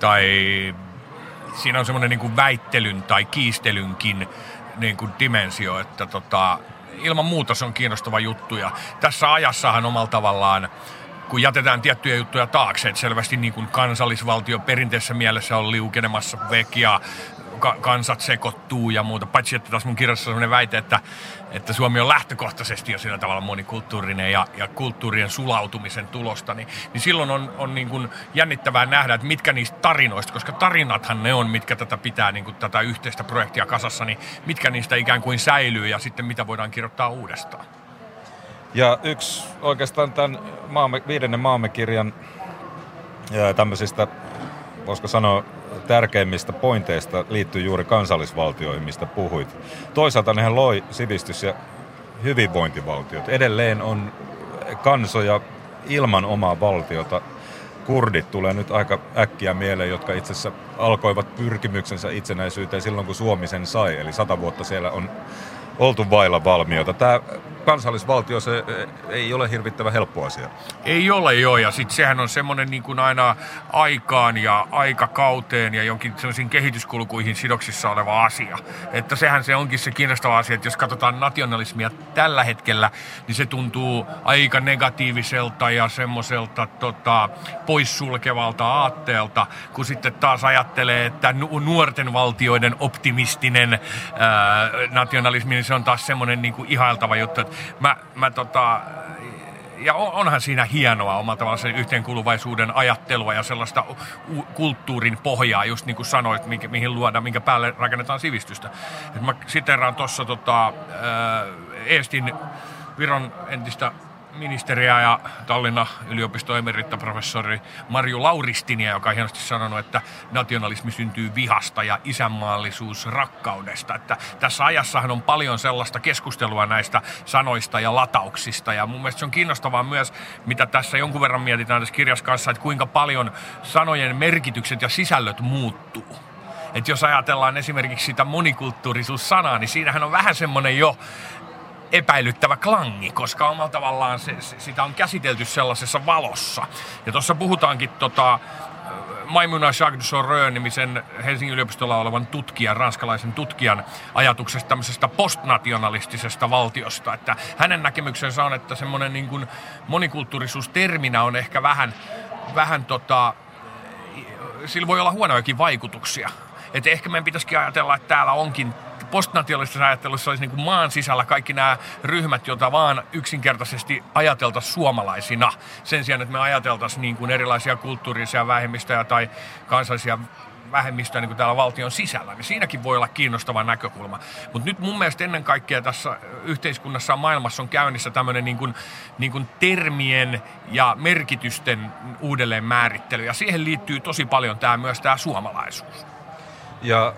tai siinä on semmoinen niin kuin väittelyn tai kiistelynkin niin kuin dimensio, että tota, ilman muuta se on kiinnostava juttu. Ja tässä ajassahan omalla tavallaan kun jätetään tiettyjä juttuja taakse, että selvästi niin kuin kansallisvaltio perinteisessä mielessä on liukenemassa vek ka- kansat sekoittuu ja muuta. Paitsi että taas mun kirjassa on sellainen väite, että, että Suomi on lähtökohtaisesti jo sillä tavalla monikulttuurinen ja, ja kulttuurien sulautumisen tulosta, niin, niin silloin on, on niin kuin jännittävää nähdä, että mitkä niistä tarinoista, koska tarinathan ne on, mitkä tätä pitää niin kuin tätä yhteistä projektia kasassa, niin mitkä niistä ikään kuin säilyy ja sitten mitä voidaan kirjoittaa uudestaan. Ja yksi oikeastaan tämän maamme, viidennen maamme kirjan ja tämmöisistä, voisiko sanoa, tärkeimmistä pointeista liittyy juuri kansallisvaltioihin, mistä puhuit. Toisaalta nehän loi sivistys- ja hyvinvointivaltiot. Edelleen on kansoja ilman omaa valtiota. Kurdit tulee nyt aika äkkiä mieleen, jotka itse asiassa alkoivat pyrkimyksensä itsenäisyyteen silloin, kun Suomi sen sai. Eli sata vuotta siellä on oltu vailla valmiota. Tämä kansallisvaltio se eh, ei ole hirvittävä helppo asia. Ei ole joo, ja sitten sehän on semmoinen niin kuin aina aikaan ja aikakauteen ja jonkin sellaisiin kehityskulkuihin sidoksissa oleva asia. Että sehän se onkin se kiinnostava asia, että jos katsotaan nationalismia tällä hetkellä, niin se tuntuu aika negatiiviselta ja semmoiselta tota, poissulkevalta aatteelta, kun sitten taas ajattelee, että nuorten valtioiden optimistinen ää, nationalismi, niin se on taas semmoinen niin kuin ihailtava juttu, että mä, mä tota, ja onhan siinä hienoa omalla tavalla sen yhteenkuuluvaisuuden ajattelua ja sellaista kulttuurin pohjaa, just niin kuin sanoit, mihin, mihin luodaan, minkä päälle rakennetaan sivistystä. Et mä siteraan tuossa tota, Eestin Viron entistä ministeriä ja Tallinnan yliopiston emerittaprofessori Marju Lauristinia, joka on hienosti sanonut, että nationalismi syntyy vihasta ja isänmaallisuus rakkaudesta. Että tässä ajassahan on paljon sellaista keskustelua näistä sanoista ja latauksista ja mun mielestä se on kiinnostavaa myös, mitä tässä jonkun verran mietitään tässä kirjassa kanssa, että kuinka paljon sanojen merkitykset ja sisällöt muuttuu. Että jos ajatellaan esimerkiksi sitä monikulttuurisuus-sanaa, niin siinähän on vähän semmoinen jo epäilyttävä klangi, koska omalla tavallaan se, se, sitä on käsitelty sellaisessa valossa. Ja tuossa puhutaankin tota, Maimuna Jacques de nimisen Helsingin yliopistolla olevan tutkijan, ranskalaisen tutkijan ajatuksesta tämmöisestä postnationalistisesta valtiosta. Että hänen näkemyksensä on, että semmoinen niin kuin monikulttuurisuus terminä on ehkä vähän, vähän tota, sillä voi olla huonojakin vaikutuksia. Että ehkä meidän pitäisikin ajatella, että täällä onkin postnationalistisessa ajattelussa olisi niin kuin maan sisällä kaikki nämä ryhmät, joita vaan yksinkertaisesti ajateltaisiin suomalaisina. Sen sijaan, että me ajateltaisiin niin kuin erilaisia kulttuurisia vähemmistöjä tai kansallisia vähemmistöä niin kuin täällä valtion sisällä, niin siinäkin voi olla kiinnostava näkökulma. Mutta nyt mun mielestä ennen kaikkea tässä yhteiskunnassa ja maailmassa on käynnissä tämmöinen niin kuin, niin kuin termien ja merkitysten uudelleen määrittely, ja siihen liittyy tosi paljon tämä myös tämä suomalaisuus. Ja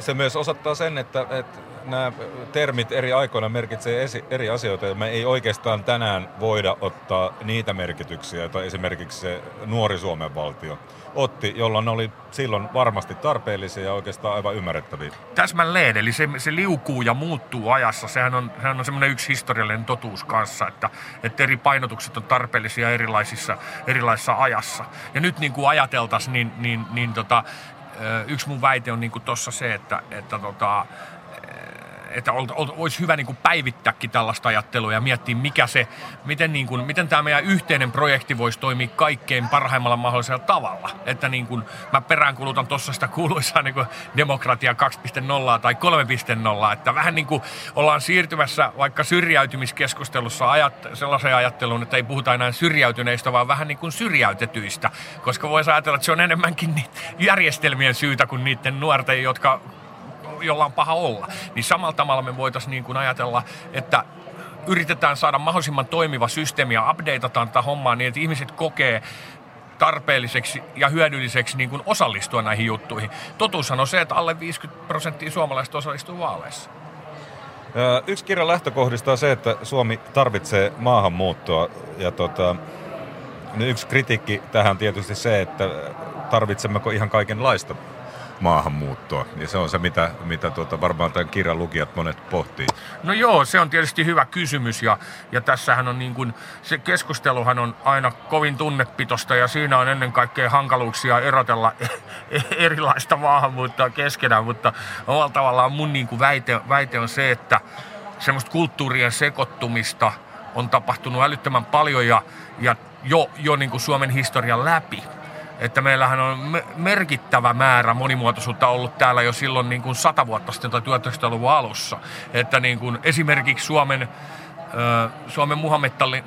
se myös osoittaa sen, että, että nämä termit eri aikoina merkitsee eri asioita ja me ei oikeastaan tänään voida ottaa niitä merkityksiä, joita esimerkiksi se nuori Suomen valtio otti, jolloin ne oli silloin varmasti tarpeellisia ja oikeastaan aivan ymmärrettäviä. Täsmälleen, eli se, se liukuu ja muuttuu ajassa. Sehän on, sehän on semmoinen yksi historiallinen totuus kanssa, että, että eri painotukset on tarpeellisia erilaisissa, erilaisissa ajassa. Ja nyt niin kuin ajateltaisiin, niin, niin, niin tota, yksi mun väite on niin tuossa se, että, että tota, että olisi hyvä niin kuin päivittääkin tällaista ajattelua ja miettiä, mikä se, miten, niin kuin, miten tämä meidän yhteinen projekti voisi toimia kaikkein parhaimmalla mahdollisella tavalla. Että niin kuin, mä peräänkulutan tuossa sitä kuuluisaa niin demokratia 2.0 tai 3.0, että vähän niin kuin ollaan siirtymässä vaikka syrjäytymiskeskustelussa ajat, sellaiseen ajatteluun, että ei puhuta enää syrjäytyneistä, vaan vähän niin kuin syrjäytetyistä, koska voisi ajatella, että se on enemmänkin järjestelmien syytä kuin niiden nuorten, jotka jolla on paha olla. Niin samalla tavalla me voitaisiin niin kuin ajatella, että yritetään saada mahdollisimman toimiva systeemi ja updateataan tätä hommaa niin, että ihmiset kokee tarpeelliseksi ja hyödylliseksi niin kuin osallistua näihin juttuihin. Totuushan on se, että alle 50 prosenttia suomalaisista osallistuu vaaleissa. Yksi kirjan lähtökohdista on se, että Suomi tarvitsee maahanmuuttoa. Ja tota, yksi kritiikki tähän on tietysti se, että tarvitsemmeko ihan kaikenlaista maahanmuuttoa. Ja se on se, mitä, mitä tuota, varmaan tämän kirjan lukijat monet pohtii. No joo, se on tietysti hyvä kysymys ja, ja tässähän on niin kuin, se keskusteluhan on aina kovin tunnepitosta ja siinä on ennen kaikkea hankaluuksia erotella [laughs] erilaista maahanmuuttoa keskenään, mutta omalla tavallaan mun niin kuin väite, väite on se, että semmoista kulttuurien sekoittumista on tapahtunut älyttömän paljon ja, ja jo, jo niin kuin Suomen historian läpi että meillähän on merkittävä määrä monimuotoisuutta ollut täällä jo silloin niin kuin 100 vuotta sitten tai 1900-luvun alussa. Että niin kuin esimerkiksi Suomen Suomen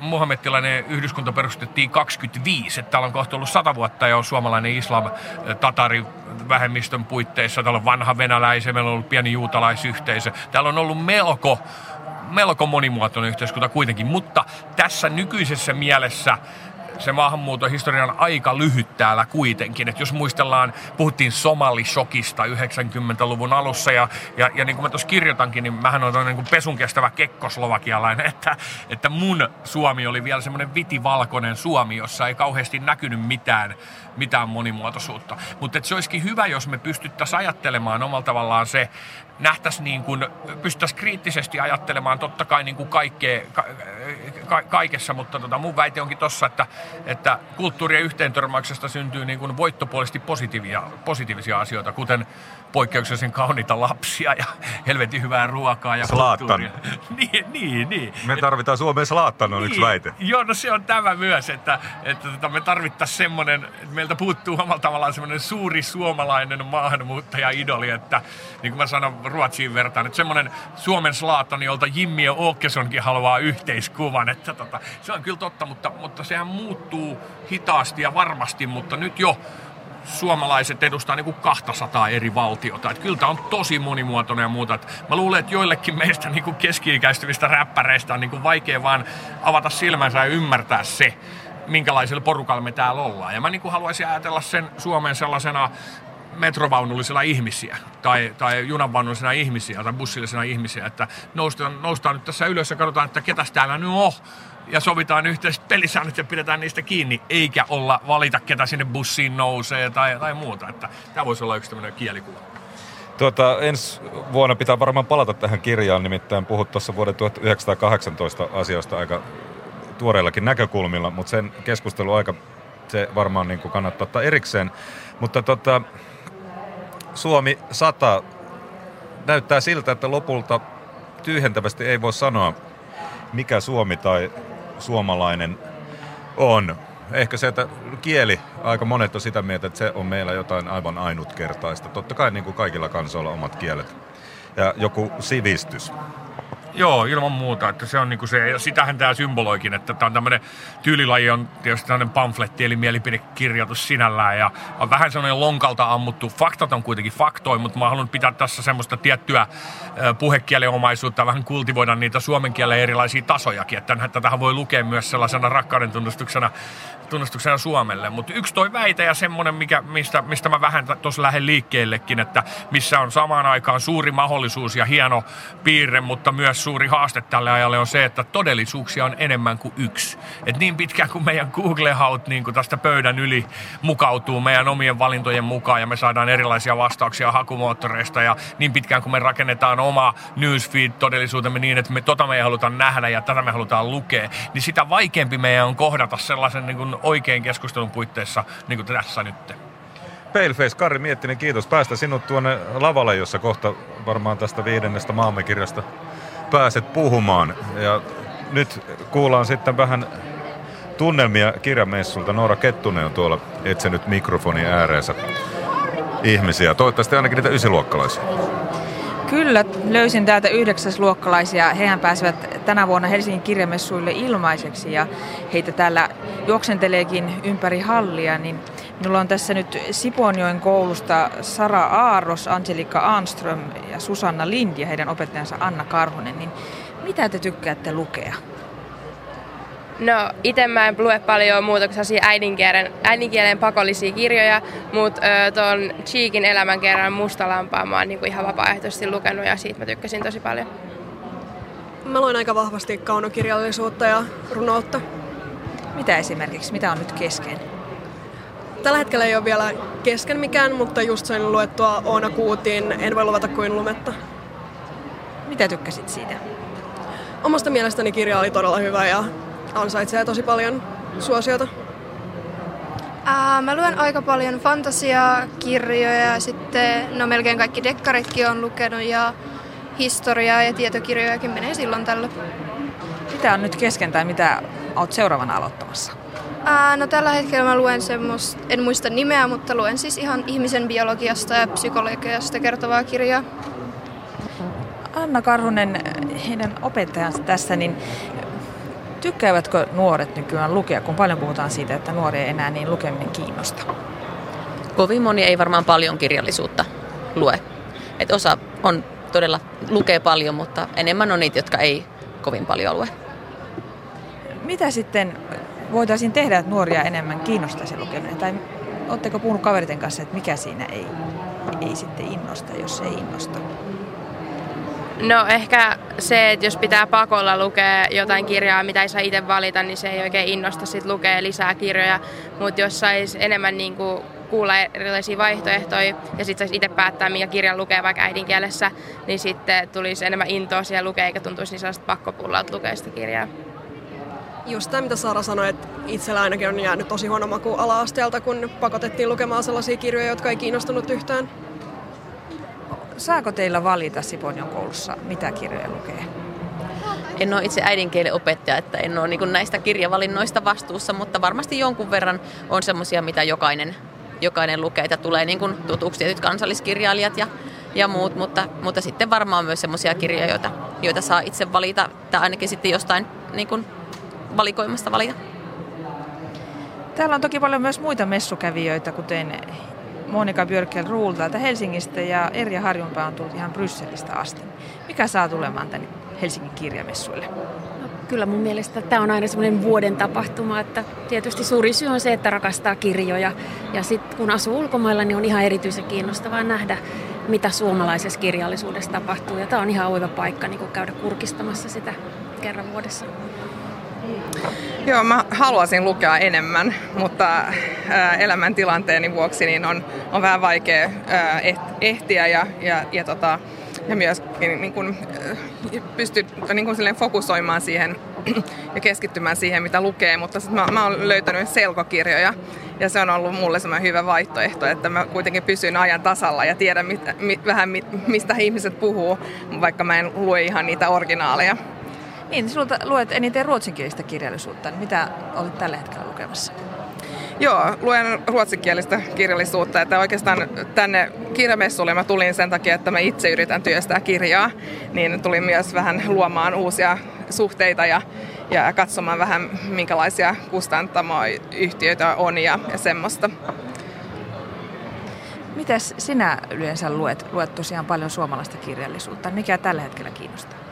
muhammettilainen yhdyskunta perustettiin 25, että täällä on kohta ollut 100 vuotta jo suomalainen islam tatari vähemmistön puitteissa. Täällä on vanha venäläisiä, meillä on ollut pieni juutalaisyhteisö. Täällä on ollut melko, melko monimuotoinen yhteiskunta kuitenkin, mutta tässä nykyisessä mielessä se maahanmuuton historia on aika lyhyt täällä kuitenkin. Et jos muistellaan, puhuttiin somalishokista 90-luvun alussa ja, ja, ja niin kuin mä tuossa kirjoitankin, niin mähän olen niin kuin pesun kestävä kekkoslovakialainen, että, että mun Suomi oli vielä semmoinen vitivalkoinen Suomi, jossa ei kauheasti näkynyt mitään, mitään monimuotoisuutta. Mutta se olisikin hyvä, jos me pystyttäisiin ajattelemaan omalla tavallaan se, nähtäisiin niin kuin, pystyttäisiin kriittisesti ajattelemaan totta kai niin kuin kaikkea, ka, ka, kaikessa, mutta tota, mun väite onkin tossa, että, että kulttuurien yhteentörmäyksestä syntyy niin kuin voittopuolisesti positiivisia, positiivisia asioita, kuten poikkeuksellisen kauniita lapsia ja helvetin hyvää ruokaa ja Slaattan. [laughs] niin, niin, niin. Me tarvitaan Suomeen Slaattan, on niin. yksi väite. Joo, no se on tämä myös, että, että tota, me tarvittaisiin semmoinen, että meiltä puuttuu omalla tavallaan semmoinen suuri suomalainen maahanmuuttaja-idoli, että niin kuin mä sanon Ruotsiin vertaan, että semmoinen Suomen Slaattan, jolta Jimmy Åkessonkin haluaa yhteiskuvan, että tota, se on kyllä totta, mutta, mutta sehän muuttuu hitaasti ja varmasti, mutta nyt jo suomalaiset edustaa niin kuin 200 eri valtiota. Että kyllä tämä on tosi monimuotoinen ja muuta. Että mä luulen, että joillekin meistä niin kuin keski-ikäistyvistä räppäreistä on niin kuin vaikea vaan avata silmänsä ja ymmärtää se, minkälaisella porukalla me täällä ollaan. Ja mä niin kuin haluaisin ajatella sen Suomen sellaisena metrovaunullisilla ihmisiä tai, tai junanvaunullisena ihmisiä tai bussillisena ihmisiä, että noustaan, noustaan nyt tässä ylös ja katsotaan, että ketäs täällä nyt on ja sovitaan yhteiset pelisäännöt ja pidetään niistä kiinni, eikä olla valita, ketä sinne bussiin nousee tai, tai muuta. Että tämä voisi olla yksi tämmöinen kielikuva. Tuota, ensi vuonna pitää varmaan palata tähän kirjaan, nimittäin puhut tuossa vuoden 1918 asioista aika tuoreillakin näkökulmilla, mutta sen keskusteluaika se varmaan niin kuin kannattaa ottaa erikseen. Mutta tota, Suomi 100 näyttää siltä, että lopulta tyhjentävästi ei voi sanoa, mikä Suomi tai suomalainen on. Ehkä se, että kieli, aika monet on sitä mieltä, että se on meillä jotain aivan ainutkertaista. Totta kai niin kuin kaikilla kansoilla omat kielet. Ja joku sivistys. Joo, ilman muuta. Että se on niinku se, ja sitähän tämä symboloikin, että tämä on tämmöinen tyylilaji on tietysti tämmöinen pamfletti, eli mielipidekirjoitus sinällään, ja on vähän semmoinen lonkalta ammuttu. Faktat on kuitenkin faktoi, mutta mä haluan pitää tässä semmoista tiettyä puhekielenomaisuutta, vähän kultivoida niitä suomen kielen erilaisia tasojakin, että tätähän voi lukea myös sellaisena rakkauden tunnustuksena tunnustuksena Suomelle. Mutta yksi toi väite ja semmoinen, mikä, mistä, mistä mä vähän tuossa lähden liikkeellekin, että missä on samaan aikaan suuri mahdollisuus ja hieno piirre, mutta myös suuri haaste tälle ajalle on se, että todellisuuksia on enemmän kuin yksi. Et niin pitkään kuin meidän Google-haut niin kuin tästä pöydän yli mukautuu meidän omien valintojen mukaan ja me saadaan erilaisia vastauksia hakumoottoreista ja niin pitkään kuin me rakennetaan oma newsfeed-todellisuutemme niin, että me tota me ei haluta nähdä ja tätä me halutaan lukea, niin sitä vaikeampi meidän on kohdata sellaisen niin kuin oikein keskustelun puitteissa, niin kuin tässä nyt. Paleface, Kari Miettinen, kiitos. Päästä sinut tuonne lavalle, jossa kohta varmaan tästä viidennestä maamekirjasta pääset puhumaan. Ja nyt kuullaan sitten vähän tunnelmia kirjamessulta. Noora Kettunen on tuolla etsinyt mikrofonin ääreensä ihmisiä. Toivottavasti ainakin niitä ysiluokkalaisia. Kyllä, löysin täältä yhdeksäsluokkalaisia. Hehän pääsevät tänä vuonna Helsingin kirjamessuille ilmaiseksi ja heitä täällä juoksenteleekin ympäri hallia. Niin minulla on tässä nyt Siponjoen koulusta Sara Aaros, Angelika Arnström ja Susanna Lind ja heidän opettajansa Anna Karhunen. Niin mitä te tykkäätte lukea? No, itse mä en lue paljon muuta kuin äidinkielen, äidinkielen pakollisia kirjoja, mutta tuon Cheekin elämänkerran Mustalampaa mä oon niinku ihan vapaaehtoisesti lukenut ja siitä mä tykkäsin tosi paljon. Mä luen aika vahvasti kaunokirjallisuutta ja runoutta. Mitä esimerkiksi? Mitä on nyt kesken? Tällä hetkellä ei ole vielä kesken mikään, mutta just sain luettua Oona Kuutin En voi luvata kuin lumetta. Mitä tykkäsit siitä? Omasta mielestäni kirja oli todella hyvä ja ansaitsee tosi paljon suosiota. Ää, mä luen aika paljon fantasiakirjoja ja sitten no melkein kaikki dekkaritkin on lukenut ja historiaa ja tietokirjojakin menee silloin tällä. Mitä on nyt kesken tai mitä olet seuraavana aloittamassa? Ää, no tällä hetkellä mä luen semmoista, en muista nimeä, mutta luen siis ihan ihmisen biologiasta ja psykologiasta kertovaa kirjaa. Anna Karhunen, heidän opettajansa tässä, niin Tykkäävätkö nuoret nykyään lukea, kun paljon puhutaan siitä, että nuoria ei enää niin lukeminen kiinnosta? Kovin moni ei varmaan paljon kirjallisuutta lue. Et osa on todella lukee paljon, mutta enemmän on niitä, jotka ei kovin paljon lue. Mitä sitten voitaisiin tehdä, että nuoria enemmän kiinnostaisi lukeminen? Tai oletteko puhunut kaveriten kanssa, että mikä siinä ei, ei sitten innosta, jos ei innosta? No ehkä se, että jos pitää pakolla lukea jotain kirjaa, mitä ei saa itse valita, niin se ei oikein innosta sitten lukea lisää kirjoja. Mutta jos saisi enemmän niin kuin kuulla erilaisia vaihtoehtoja ja sitten saisi itse päättää, mikä kirjan lukee vaikka äidinkielessä, niin sitten tulisi enemmän intoa siellä lukea, eikä tuntuisi niin sellaista pakkopullaa, että lukee sitä kirjaa. Just tämä, mitä Saara sanoi, että itsellä ainakin on jäänyt tosi huono maku ala-asteelta, kun pakotettiin lukemaan sellaisia kirjoja, jotka ei kiinnostunut yhtään. Saako teillä valita Siponion koulussa, mitä kirjoja lukee? En ole itse äidinkielen opettaja, että en ole niin näistä kirjavalinnoista vastuussa, mutta varmasti jonkun verran on semmoisia, mitä jokainen, jokainen lukee. Että tulee niin kuin tutuksi tietyt kansalliskirjailijat ja, ja muut, mutta, mutta sitten varmaan myös semmoisia kirjoja, joita, joita saa itse valita, tai ainakin sitten jostain niin kuin valikoimasta valita. Täällä on toki paljon myös muita messukävijöitä, kuten Monika Björkel Ruul täältä Helsingistä ja Erja Harjunpää on tullut ihan Brysselistä asti. Mikä saa tulemaan tänne Helsingin kirjamessuille? No, kyllä mun mielestä tämä on aina semmoinen vuoden tapahtuma, että tietysti suuri syy on se, että rakastaa kirjoja. Ja sitten kun asuu ulkomailla, niin on ihan erityisen kiinnostavaa nähdä, mitä suomalaisessa kirjallisuudessa tapahtuu. Ja tämä on ihan oiva paikka niin käydä kurkistamassa sitä kerran vuodessa. Joo, mä haluaisin lukea enemmän, mutta elämäntilanteeni vuoksi niin on, on vähän vaikea ehtiä ja, ja, ja, tota, ja myöskin niin kun, pysty niin kun fokusoimaan siihen ja keskittymään siihen, mitä lukee, mutta sit mä, mä oon löytänyt selkokirjoja ja se on ollut mulle semmoinen hyvä vaihtoehto, että mä kuitenkin pysyn ajan tasalla ja tiedän mit, mit, vähän mit, mistä ihmiset puhuu, vaikka mä en lue ihan niitä originaaleja. Niin, sinulta luet eniten ruotsinkielistä kirjallisuutta. Mitä olet tällä hetkellä lukemassa? Joo, luen ruotsinkielistä kirjallisuutta, että oikeastaan tänne kirjamessulle mä tulin sen takia, että mä itse yritän työstää kirjaa, niin tulin myös vähän luomaan uusia suhteita ja, ja katsomaan vähän minkälaisia kustantamoyhtiöitä on ja, ja semmoista. Mitäs sinä yleensä luet? Luet tosiaan paljon suomalaista kirjallisuutta. Mikä tällä hetkellä kiinnostaa?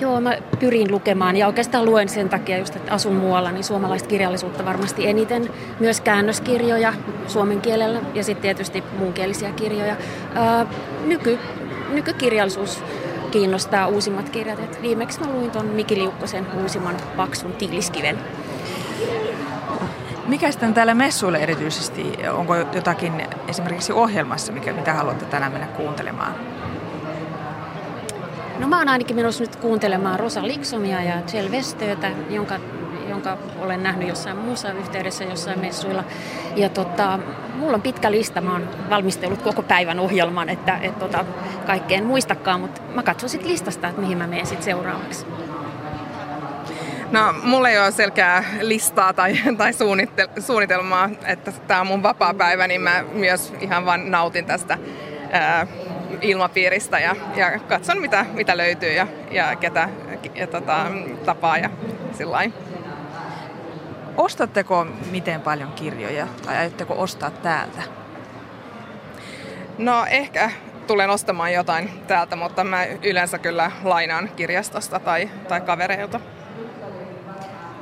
Joo, mä pyrin lukemaan ja oikeastaan luen sen takia, just, että asun muualla, niin suomalaista kirjallisuutta varmasti eniten. Myös käännöskirjoja suomen kielellä ja sitten tietysti muunkielisiä kirjoja. Ää, nyky, nykykirjallisuus kiinnostaa uusimmat kirjat. Et viimeksi mä luin tuon Miki Liukkosen uusimman paksun tiiliskiven. Mikä sitten täällä messuille erityisesti? Onko jotakin esimerkiksi ohjelmassa, mikä, mitä haluatte tänään mennä kuuntelemaan? No mä oon ainakin menossa nyt kuuntelemaan Rosa Liksomia ja Jill Westöötä, jonka, jonka olen nähnyt jossain muussa yhteydessä jossain messuilla. Ja tota, mulla on pitkä lista, mä oon valmistellut koko päivän ohjelman, että et tota, kaikkeen muistakaan, mutta mä katson sitten listasta, että mihin mä menen sitten seuraavaksi. No, mulla ei ole selkeää listaa tai, tai suunnitelmaa, että tämä on mun vapaa päivä, niin mä myös ihan vaan nautin tästä ää, ilmapiiristä ja, ja katson mitä, mitä löytyy ja, ja ketä ja, tota, tapaa ja sillä Ostatteko miten paljon kirjoja tai aiotteko ostaa täältä? No ehkä tulen ostamaan jotain täältä, mutta mä yleensä kyllä lainaan kirjastosta tai, tai kavereilta.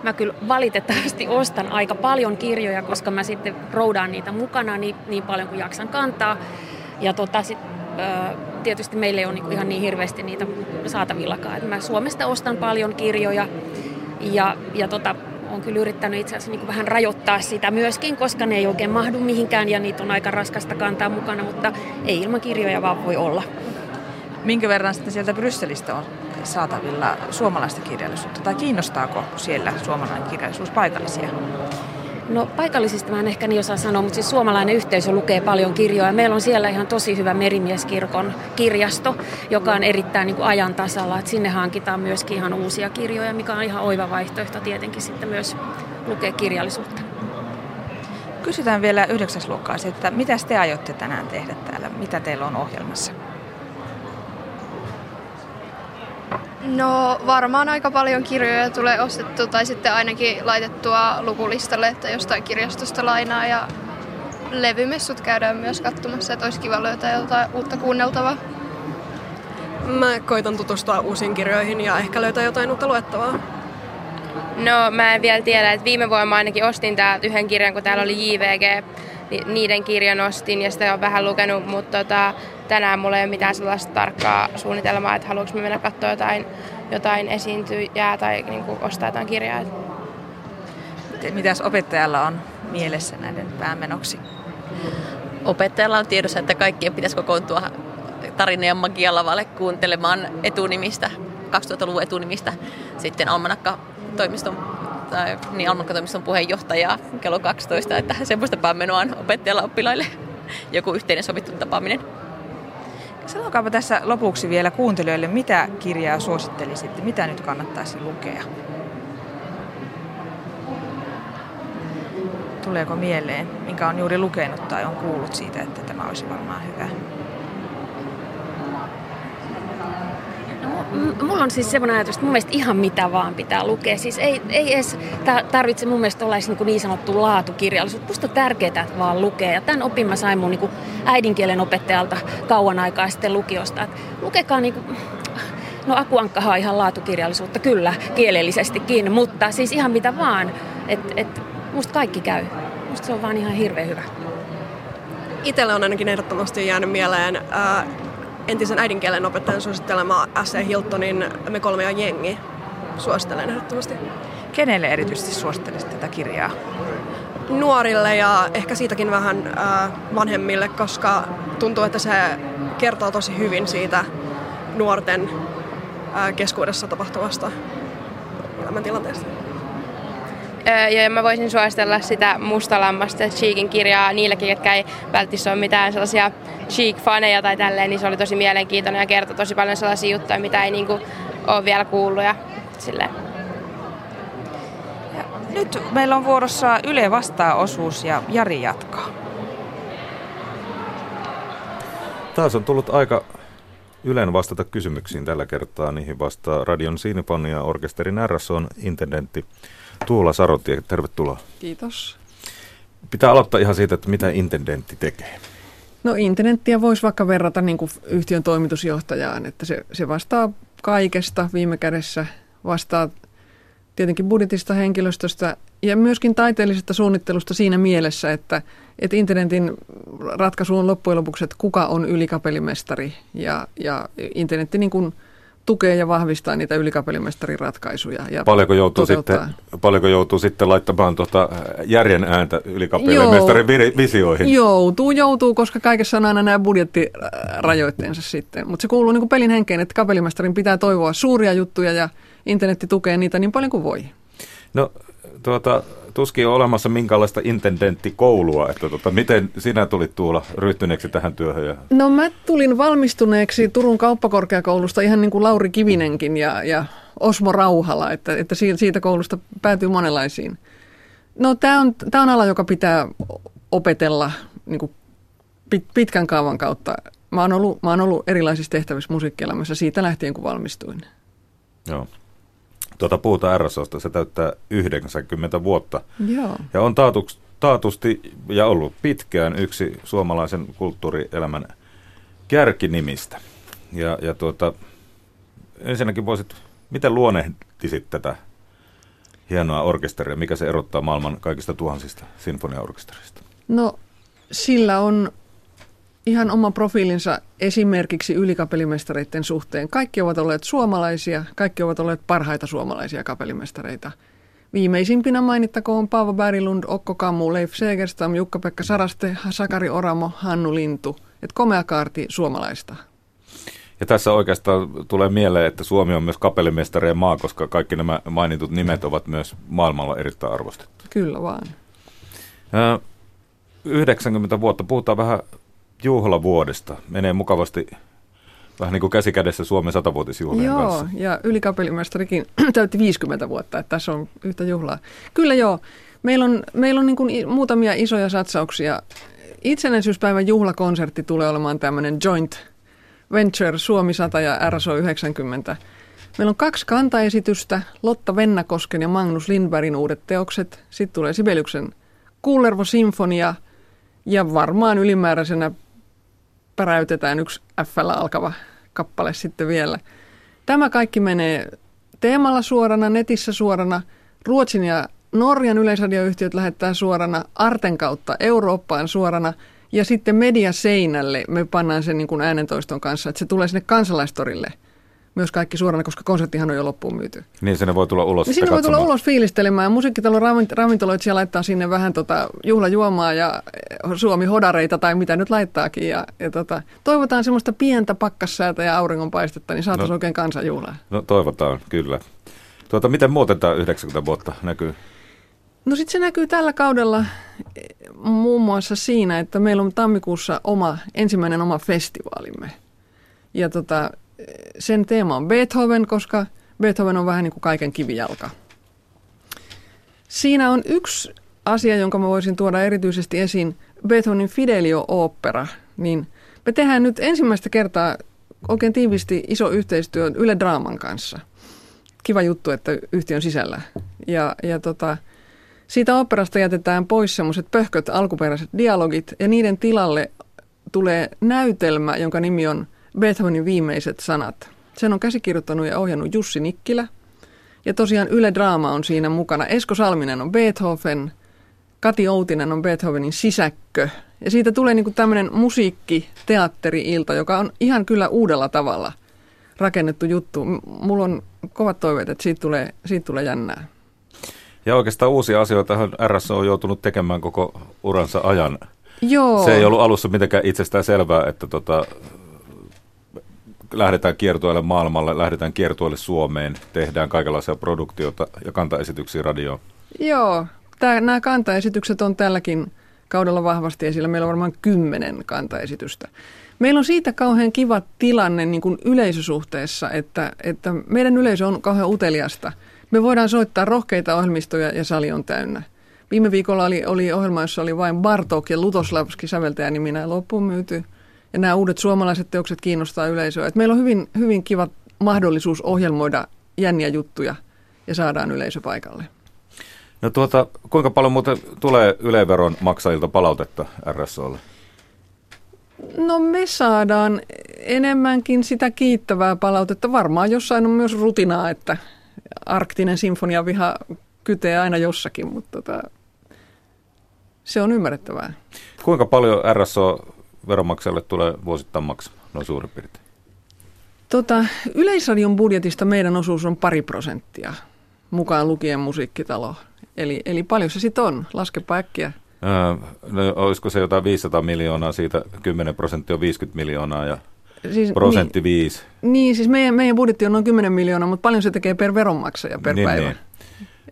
Mä kyllä valitettavasti ostan aika paljon kirjoja, koska mä sitten roudaan niitä mukana niin, niin paljon kuin jaksan kantaa. Ja tota, sit tietysti meillä ei ole niinku ihan niin hirveästi niitä saatavillakaan. Mä Suomesta ostan paljon kirjoja ja, ja tota, olen kyllä yrittänyt itse asiassa niin vähän rajoittaa sitä myöskin, koska ne ei oikein mahdu mihinkään ja niitä on aika raskasta kantaa mukana, mutta ei ilman kirjoja vaan voi olla. Minkä verran sitten sieltä Brysselistä on saatavilla suomalaista kirjallisuutta tai kiinnostaako siellä suomalainen kirjallisuus paikallisia? No paikallisista mä en ehkä niin osaa sanoa, mutta siis suomalainen yhteisö lukee paljon kirjoja. Meillä on siellä ihan tosi hyvä Merimieskirkon kirjasto, joka on erittäin niin kuin ajan tasalla. Että sinne hankitaan myöskin ihan uusia kirjoja, mikä on ihan oiva vaihtoehto tietenkin sitten myös lukea kirjallisuutta. Kysytään vielä yhdeksäsluokkaiset, että mitä te aiotte tänään tehdä täällä? Mitä teillä on ohjelmassa? No varmaan aika paljon kirjoja tulee ostettu tai sitten ainakin laitettua lukulistalle, että jostain kirjastosta lainaa ja levymessut käydään myös katsomassa, että olisi kiva löytää jotain uutta kuunneltavaa. Mä koitan tutustua uusiin kirjoihin ja ehkä löytää jotain uutta luettavaa. No mä en vielä tiedä, että viime vuonna mä ainakin ostin täältä yhden kirjan, kun täällä oli JVG, niiden kirjan ostin ja sitä on vähän lukenut, mutta tota, tänään mulla ei ole mitään sellaista tarkkaa suunnitelmaa, että haluanko mä mennä katsoa jotain, jotain esiintyjää tai niin kuin ostaa jotain kirjaa. Mitäs opettajalla on mielessä näiden päämenoksi? Opettajalla on tiedossa, että kaikkien pitäisi kokoontua tarinojen magialavalle kuuntelemaan etunimistä, 2000-luvun etunimistä sitten Almanakka-toimiston tai niin Almanakka-toimiston puheenjohtajaa kello 12, että semmoista päämenoa on opettajalla oppilaille joku yhteinen sovittu tapaaminen. Sanokaapa tässä lopuksi vielä kuuntelijoille, mitä kirjaa suosittelisitte, mitä nyt kannattaisi lukea? Tuleeko mieleen, minkä on juuri lukenut tai on kuullut siitä, että tämä olisi varmaan hyvä? Mulla on siis semmoinen ajatus, että mun mielestä ihan mitä vaan pitää lukea. Siis ei, ei edes tarvitse mun mielestä olla niin, niin sanottu laatukirjallisuus. Musta on tärkeää, että vaan lukee. Ja tämän opin mä sain mun niin äidinkielen opettajalta kauan aikaa sitten lukiosta. Että lukekaa niin kuin, No Akuankkahan on ihan laatukirjallisuutta, kyllä, kielellisestikin, mutta siis ihan mitä vaan. Että et, musta kaikki käy. Musta se on vaan ihan hirveän hyvä. Itselle on ainakin ehdottomasti jäänyt mieleen entisen äidinkielen opettajan suosittelema S.E. Hiltonin Me kolme ja jengi. Suosittelen ehdottomasti. Kenelle erityisesti suosittelisit tätä kirjaa? Nuorille ja ehkä siitäkin vähän äh, vanhemmille, koska tuntuu, että se kertoo tosi hyvin siitä nuorten äh, keskuudessa tapahtuvasta elämäntilanteesta. Ja mä voisin suositella sitä Mustalammasta Cheekin kirjaa niillekin, jotka ei välttämättä ole mitään sellaisia Cheek-faneja tai tälleen, niin se oli tosi mielenkiintoinen ja kertoi tosi paljon sellaisia juttuja, mitä ei niinku ole vielä kuullut ja silleen. Ja nyt meillä on vuorossa Yle vastaa-osuus ja Jari jatkaa. Taas on tullut aika Ylen vastata kysymyksiin tällä kertaa. Niihin vastaa Radion Sinfonia Orkesterin RSOn intendentti Tuula Sarotie, tervetuloa. Kiitos. Pitää aloittaa ihan siitä, että mitä intendentti tekee. No internettiä voisi vaikka verrata niin kuin yhtiön toimitusjohtajaan, että se, se vastaa kaikesta viime kädessä, vastaa tietenkin budjetista, henkilöstöstä ja myöskin taiteellisesta suunnittelusta siinä mielessä, että, että internetin ratkaisu on loppujen lopuksi, että kuka on ylikapelimestari ja, ja internetti niin kuin – tukee ja vahvistaa niitä ylikapellimestarin ratkaisuja. Ja paljonko, joutuu sitten, paljonko joutuu sitten laittamaan tuota järjen ääntä ylikapellimestarin visioihin? Joutuu, joutuu, koska kaikessa on aina nämä budjettirajoitteensa sitten. Mutta se kuuluu niin kuin pelin henkeen, että kapellimestarin pitää toivoa suuria juttuja ja internetti tukee niitä niin paljon kuin voi. No tuota, tuskin on olemassa minkäänlaista intendenttikoulua, että tota, miten sinä tulit tuolla ryhtyneeksi tähän työhön? Ja... No mä tulin valmistuneeksi Turun kauppakorkeakoulusta ihan niin kuin Lauri Kivinenkin ja, ja Osmo Rauhala, että, että siitä koulusta päätyy monenlaisiin. No tämä on, tää on ala, joka pitää opetella niin kuin pit, pitkän kaavan kautta. Mä oon, ollut, mä oon ollut erilaisissa tehtävissä musiikkielämässä siitä lähtien, kun valmistuin. Joo. Tuota puhutaan RSOsta, se täyttää 90 vuotta. Joo. Ja on taatuks, taatusti ja ollut pitkään yksi suomalaisen kulttuurielämän kärkinimistä. Ja, ja tuota, ensinnäkin voisit, miten luonnehtisit tätä hienoa orkesteria, mikä se erottaa maailman kaikista tuhansista sinfoniaorkesterista? No sillä on ihan oma profiilinsa esimerkiksi ylikapellimestareiden suhteen. Kaikki ovat olleet suomalaisia, kaikki ovat olleet parhaita suomalaisia kapellimestareita. Viimeisimpinä mainittakoon Paavo Bärilund, Okko Kammu, Leif Segerstam, Jukka-Pekka Saraste, Sakari Oramo, Hannu Lintu. Et komea kaarti suomalaista. Ja tässä oikeastaan tulee mieleen, että Suomi on myös kapellimestarien maa, koska kaikki nämä mainitut nimet ovat myös maailmalla erittäin arvostettu. Kyllä vaan. 90 vuotta, puhutaan vähän juhlavuodesta. Menee mukavasti vähän niin kuin käsi kädessä Suomen satavuotisjuhlien joo, kanssa. ja ylikapellimestarikin [clears throat] täytti 50 vuotta, että tässä on yhtä juhlaa. Kyllä joo, meillä on, meillä on niin kuin muutamia isoja satsauksia. Itsenäisyyspäivän juhlakonsertti tulee olemaan tämmöinen joint venture Suomi 100 ja RSO 90. Meillä on kaksi kantaesitystä, Lotta Vennakosken ja Magnus Lindbergin uudet teokset. Sitten tulee Sibeliuksen Kullervo Sinfonia ja varmaan ylimääräisenä päräytetään yksi f alkava kappale sitten vielä. Tämä kaikki menee teemalla suorana, netissä suorana. Ruotsin ja Norjan yleisradioyhtiöt lähettää suorana, Arten kautta Eurooppaan suorana ja sitten mediaseinälle me pannaan sen niin kuin äänentoiston kanssa, että se tulee sinne kansalaistorille myös kaikki suorana, koska konserttihan on jo loppuun myyty. Niin sinne voi tulla ulos Niin sinne voi tulla ulos fiilistelemään. Musiikkitalon ravintoloitsija laittaa sinne vähän tota juhlajuomaa ja Suomi hodareita tai mitä nyt laittaakin. Ja, ja tota, toivotaan semmoista pientä pakkassäätä ja auringonpaistetta, niin saataisiin no, oikein kansanjuhlaa. No toivotaan, kyllä. Tuota, miten muuten tämä 90 vuotta näkyy? No sitten se näkyy tällä kaudella muun muassa siinä, että meillä on tammikuussa oma, ensimmäinen oma festivaalimme. Ja tota, sen teema on Beethoven, koska Beethoven on vähän niin kuin kaiken kivijalka. Siinä on yksi asia, jonka mä voisin tuoda erityisesti esiin, Beethovenin Fidelio-opera, niin me tehdään nyt ensimmäistä kertaa oikein tiivisti iso yhteistyö Yle Draaman kanssa. Kiva juttu, että yhtiön sisällä. Ja, ja tota, siitä operasta jätetään pois semmoiset pöhköt alkuperäiset dialogit ja niiden tilalle tulee näytelmä, jonka nimi on Beethovenin viimeiset sanat. Sen on käsikirjoittanut ja ohjannut Jussi Nikkilä. Ja tosiaan Yle Draama on siinä mukana. Esko Salminen on Beethoven, Kati Outinen on Beethovenin sisäkkö. Ja siitä tulee niin tämmöinen musiikkiteatteri-ilta, joka on ihan kyllä uudella tavalla rakennettu juttu. Mulla on kovat toiveet, että siitä tulee, siitä tulee jännää. Ja oikeastaan uusia asioita RS on joutunut tekemään koko uransa ajan. Joo. Se ei ollut alussa mitenkään itsestään selvää, että tota, lähdetään kiertueelle maailmalle, lähdetään kiertueelle Suomeen, tehdään kaikenlaisia produktiota ja kantaesityksiä radioon. Joo, Tää, nämä kantaesitykset on tälläkin kaudella vahvasti esillä. Meillä on varmaan kymmenen kantaesitystä. Meillä on siitä kauhean kiva tilanne niin kuin yleisösuhteessa, että, että meidän yleisö on kauhean uteliasta. Me voidaan soittaa rohkeita ohjelmistoja ja sali on täynnä. Viime viikolla oli, oli ohjelma, jossa oli vain Bartok ja Lutoslavski säveltäjäniminä loppuun myyty – ja nämä uudet suomalaiset teokset kiinnostaa yleisöä. Et meillä on hyvin, hyvin kiva mahdollisuus ohjelmoida jänniä juttuja ja saadaan yleisö paikalle. No tuota, kuinka paljon muuten tulee yleveron maksajilta palautetta RSOlle? No me saadaan enemmänkin sitä kiittävää palautetta. Varmaan jossain on myös rutinaa, että arktinen sinfoniaviha kytee aina jossakin, mutta tota, se on ymmärrettävää. Kuinka paljon RSO veronmaksajalle tulee vuosittain maksamaan, noin suurin piirtein? Tota, Yleisradion budjetista meidän osuus on pari prosenttia, mukaan lukien musiikkitalo. Eli, eli paljon se sitten on? Laskepa äkkiä. Öö, no, olisiko se jotain 500 miljoonaa, siitä 10 prosenttia on 50 miljoonaa ja siis, prosentti niin, 5. Niin, siis meidän, meidän budjetti on noin 10 miljoonaa, mutta paljon se tekee per veronmaksaja per niin, päivä. Niin.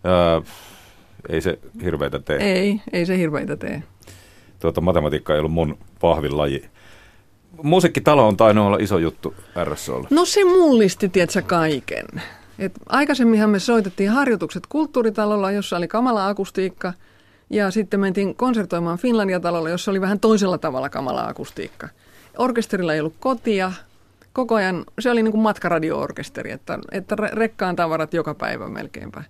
Öö, ei se hirveitä tee. Ei, ei se hirveitä tee tuota, matematiikka ei ollut mun vahvin laji. Musiikkitalo on tainnut olla iso juttu RSOlla. No se mullisti, tietsä, kaiken. Et aikaisemminhan me soitettiin harjoitukset kulttuuritalolla, jossa oli kamala akustiikka, ja sitten mentiin konsertoimaan Finlandia-talolla, jossa oli vähän toisella tavalla kamala akustiikka. Orkesterilla ei ollut kotia, koko ajan, se oli niin kuin matkaradio-orkesteri, että, että rekkaan tavarat joka päivä melkeinpä.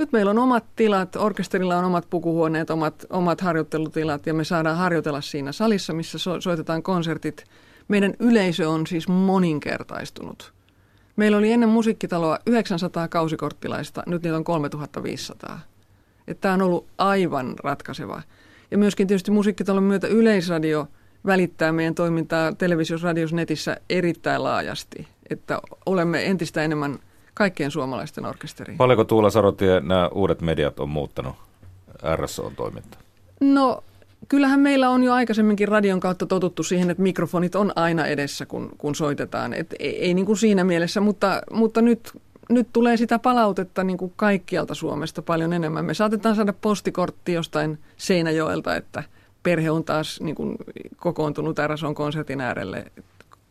Nyt meillä on omat tilat, orkesterilla on omat pukuhuoneet, omat, omat harjoittelutilat ja me saadaan harjoitella siinä salissa, missä so- soitetaan konsertit. Meidän yleisö on siis moninkertaistunut. Meillä oli ennen musiikkitaloa 900 kausikorttilaista, nyt niitä on 3500. Tämä on ollut aivan ratkaiseva. Ja myöskin tietysti musiikkitalon myötä Yleisradio välittää meidän toimintaa televisiossa, netissä erittäin laajasti. Että olemme entistä enemmän – kaikkien suomalaisten orkesteriin. Paljonko Tuula Sarotie nämä uudet mediat on muuttanut RSO-toimintaa? No kyllähän meillä on jo aikaisemminkin radion kautta totuttu siihen, että mikrofonit on aina edessä, kun, kun soitetaan. Et ei, ei niin kuin siinä mielessä, mutta, mutta nyt, nyt tulee sitä palautetta niin kuin kaikkialta Suomesta paljon enemmän. Me saatetaan saada postikortti jostain Seinäjoelta, että perhe on taas niin kuin kokoontunut RSOn konsertin äärelle.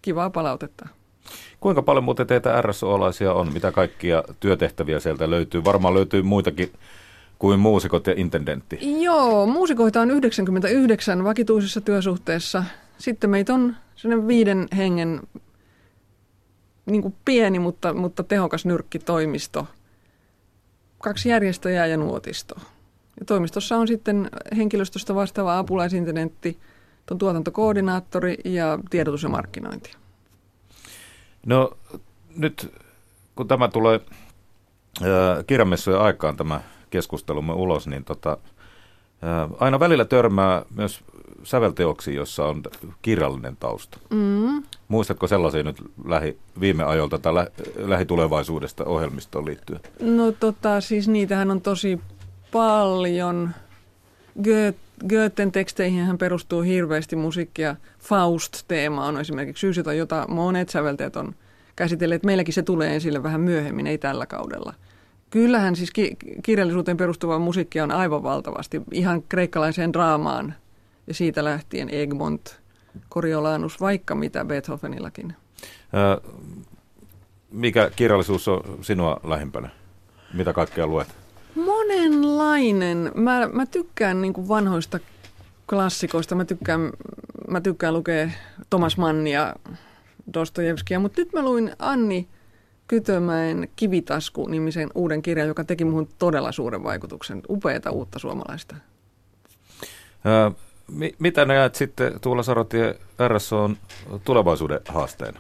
Kivaa palautetta. Kuinka paljon muuten teitä RSO-alaisia on? Mitä kaikkia työtehtäviä sieltä löytyy? Varmaan löytyy muitakin kuin muusikot ja intendentti. Joo, muusikoita on 99 vakituisessa työsuhteessa. Sitten meitä on sellainen viiden hengen niin kuin pieni, mutta, mutta tehokas nyrkkitoimisto. Kaksi järjestäjää ja nuotisto. Ja toimistossa on sitten henkilöstöstä vastaava apulaisintendentti, tuotantokoordinaattori ja tiedotus ja markkinointi. No nyt kun tämä tulee kirjamessujen aikaan tämä keskustelumme ulos, niin tota, aina välillä törmää myös sävelteoksiin, jossa on kirjallinen tausta. Mm. Muistatko sellaisia nyt lähi, viime ajoilta tai lä, lähitulevaisuudesta ohjelmistoon liittyen? No tota, siis niitähän on tosi paljon. Goethen teksteihin hän perustuu hirveästi musiikkia. Faust-teema on esimerkiksi syys, jota monet sävelteet on käsitelleet. Meilläkin se tulee esille vähän myöhemmin, ei tällä kaudella. Kyllähän siis ki- kirjallisuuteen perustuvaa musiikkia on aivan valtavasti, ihan kreikkalaiseen draamaan ja siitä lähtien Egmont, Coriolanus, vaikka mitä Beethovenillakin. Ää, mikä kirjallisuus on sinua lähimpänä? Mitä kaikkea luet? Monenlainen. Mä, mä tykkään niin vanhoista klassikoista. Mä tykkään, mä tykkään lukea Thomas Mannia, Dostojevskia, mutta nyt mä luin Anni Kytömäen Kivitasku-nimisen uuden kirjan, joka teki muhun todella suuren vaikutuksen. Upeata uutta suomalaista. Ää, mi- mitä näet sitten Tuula Sarotie RSOn tulevaisuuden haasteena?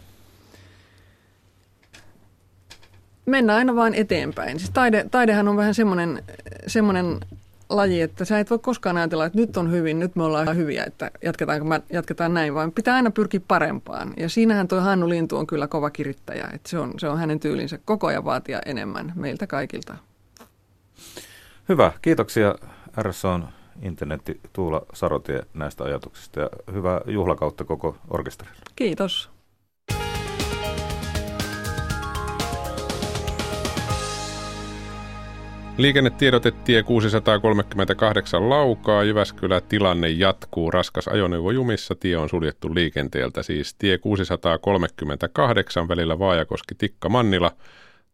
Mennään aina vain eteenpäin. Siis taide, taidehan on vähän semmoinen, semmoinen laji, että sä et voi koskaan ajatella, että nyt on hyvin, nyt me ollaan hyviä, että jatketaanko mä, jatketaan näin, vaan pitää aina pyrkiä parempaan. Ja siinähän tuo Hannu Lintu on kyllä kova kirittäjä, että se on, se on hänen tyylinsä koko ajan vaatia enemmän meiltä kaikilta. Hyvä, kiitoksia RSOn internetti Tuula Sarotie näistä ajatuksista ja hyvää juhlakautta koko orkesterille. Kiitos. Liikennetiedote tie 638 laukaa. Jyväskylä tilanne jatkuu. Raskas ajoneuvo jumissa. Tie on suljettu liikenteeltä. Siis tie 638 välillä Vaajakoski-Tikka-Mannila.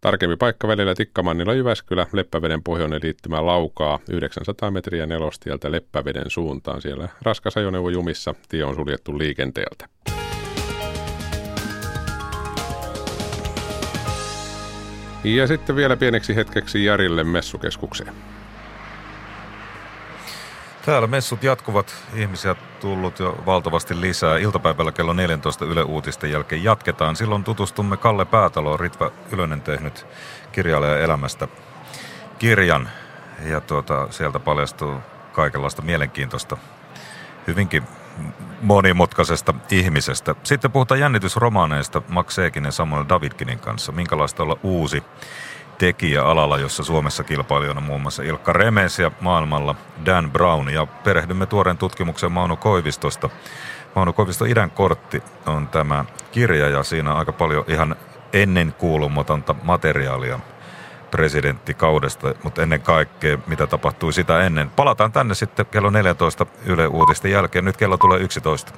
Tarkempi paikka välillä Tikkamannilla Jyväskylä, Leppäveden pohjoinen liittymä laukaa 900 metriä nelostieltä Leppäveden suuntaan. Siellä raskas ajoneuvo jumissa, tie on suljettu liikenteeltä. Ja sitten vielä pieneksi hetkeksi Järille messukeskukseen. Täällä messut jatkuvat, ihmisiä tullut jo valtavasti lisää. Iltapäivällä kello 14 Yle Uutisten jälkeen jatketaan. Silloin tutustumme Kalle Päätaloon, Ritva Ylönen tehnyt kirjailija elämästä kirjan. Ja tuota, sieltä paljastuu kaikenlaista mielenkiintoista, hyvinkin monimutkaisesta ihmisestä. Sitten puhutaan jännitysromaaneista Max Seekinen Samuel Davidkinin kanssa. Minkälaista olla uusi tekijä alalla, jossa Suomessa kilpailijana muun muassa Ilkka Remes ja maailmalla Dan Brown. Ja perehdymme tuoreen tutkimuksen Mauno Koivistosta. Mauno Koivisto Idän kortti on tämä kirja ja siinä on aika paljon ihan ennen kuulumatonta materiaalia presidenttikaudesta, mutta ennen kaikkea mitä tapahtui sitä ennen. Palataan tänne sitten kello 14 Yle Uutisten jälkeen. Nyt kello tulee 11.